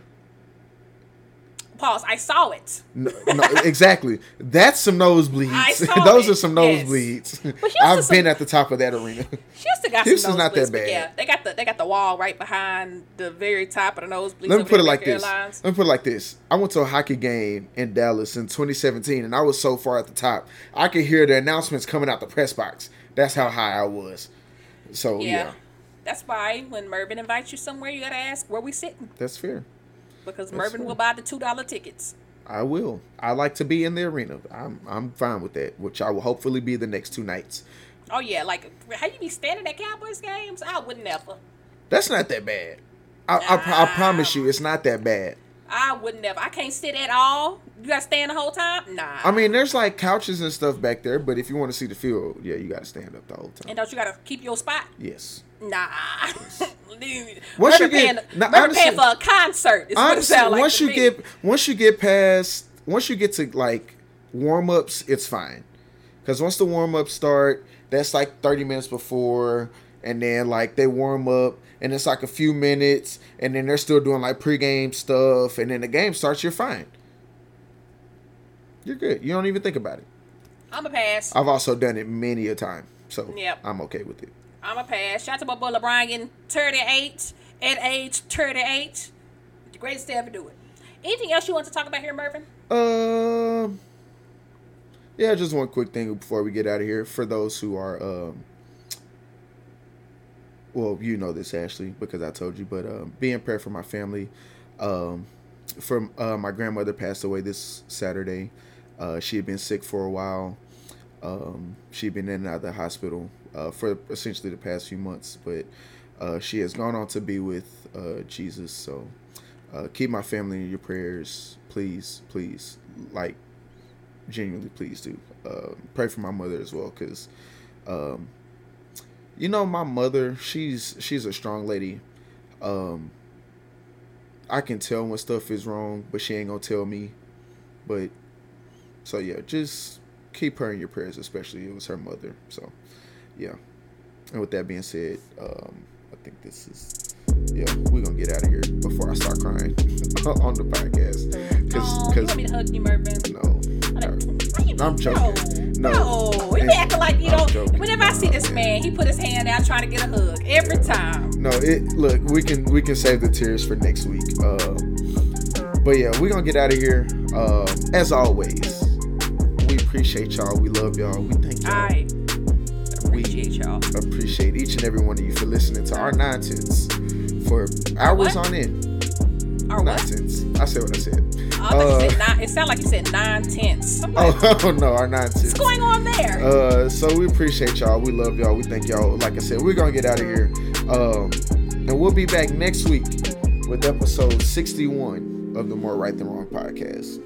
Pause. I saw it. No, no exactly. That's some nosebleeds. I saw Those it, are some nosebleeds. Houston's I've some- been at the top of that arena. Houston got Houston's some not that nosebleeds, bad. Yeah, they got the they got the wall right behind the very top of the nosebleeds. Let me over put it like American this. Airlines. Let me put it like this. I went to a hockey game in Dallas in 2017, and I was so far at the top, I could hear the announcements coming out the press box. That's how high I was. So yeah, Yeah. That's why when Mervin invites you somewhere, you gotta ask where we sitting that's fair. because That's Mervin fair. will buy the two dollar tickets. I will. I like to be in the arena. I'm I'm fine with that, which I will hopefully be the next two nights. Oh yeah, like how you be standing at Cowboys games? I would never. That's not that bad. I, I, I promise you, it's not that bad. I wouldn't never. I can't sit at all. You gotta stand the whole time. Nah. I mean, there's like couches and stuff back there, but if you want to see the field, yeah, you got to stand up the whole time. and don't you gotta keep your spot? Yes. Nah. Once Mervin you paying, get- now, Mervin paying for a concert. Is Honestly, like once you me. get once you get past once you get to like warm ups, it's fine. Because once the warm ups start, that's like thirty minutes before, and then like they warm up, and it's like a few minutes, and then they're still doing like pregame stuff, and then the game starts. You're fine. You're good. You don't even think about it. I'm a pass. I've also done it many a time, so Yep. I'm okay with it. I'm a pass. Shout out to my boy LeBron getting 38 at age 38. The greatest to ever do it. Anything else you want to talk about here, Mervin? Um. Yeah, just one quick thing before we get out of here. For those who are, um, well, you know this, Ashley, because I told you. But um, be prayer for my family. Um, from uh, my grandmother passed away this Saturday. Uh, she had been sick for a while. Um, she'd been in and out of the hospital uh, for essentially the past few months, but uh, she has gone on to be with uh, Jesus. So uh, keep my family in your prayers, please, please. Like, genuinely, please do. Pray for my mother as well, because, um, you know, my mother, she's she's a strong lady. Um, I can tell when stuff is wrong, but she ain't gonna tell me. But so yeah, just keep her in your prayers, especially it was her mother. So yeah. And with that being said, um, I think this is yeah, we're gonna get out of here before I start crying on the podcast. Cause, Oh, you want me to hug you, Mervin? no, I'm joking. No, No. no. You acting like you joking. Whenever I see this man, he put his hand out trying to get a hug every time. no. It look, we can we can save the tears for next week. Um, but yeah, we're gonna get out of here. Um, as always, we appreciate y'all. We love y'all. We thank y'all. I appreciate y'all. appreciate each and every one of you for listening to our nonsense for hours What? on end. Or what? Nonsense. I said what I said. I Uh, said nine. It sounded like you said nine tenths. Like, Oh, no, our nonsense. What's going on there? Uh, so we appreciate y'all. We love y'all. We thank y'all. Like I said, we're gonna get out of here. Um, and we'll be back next week with episode 61 of the More Right Than Wrong podcast.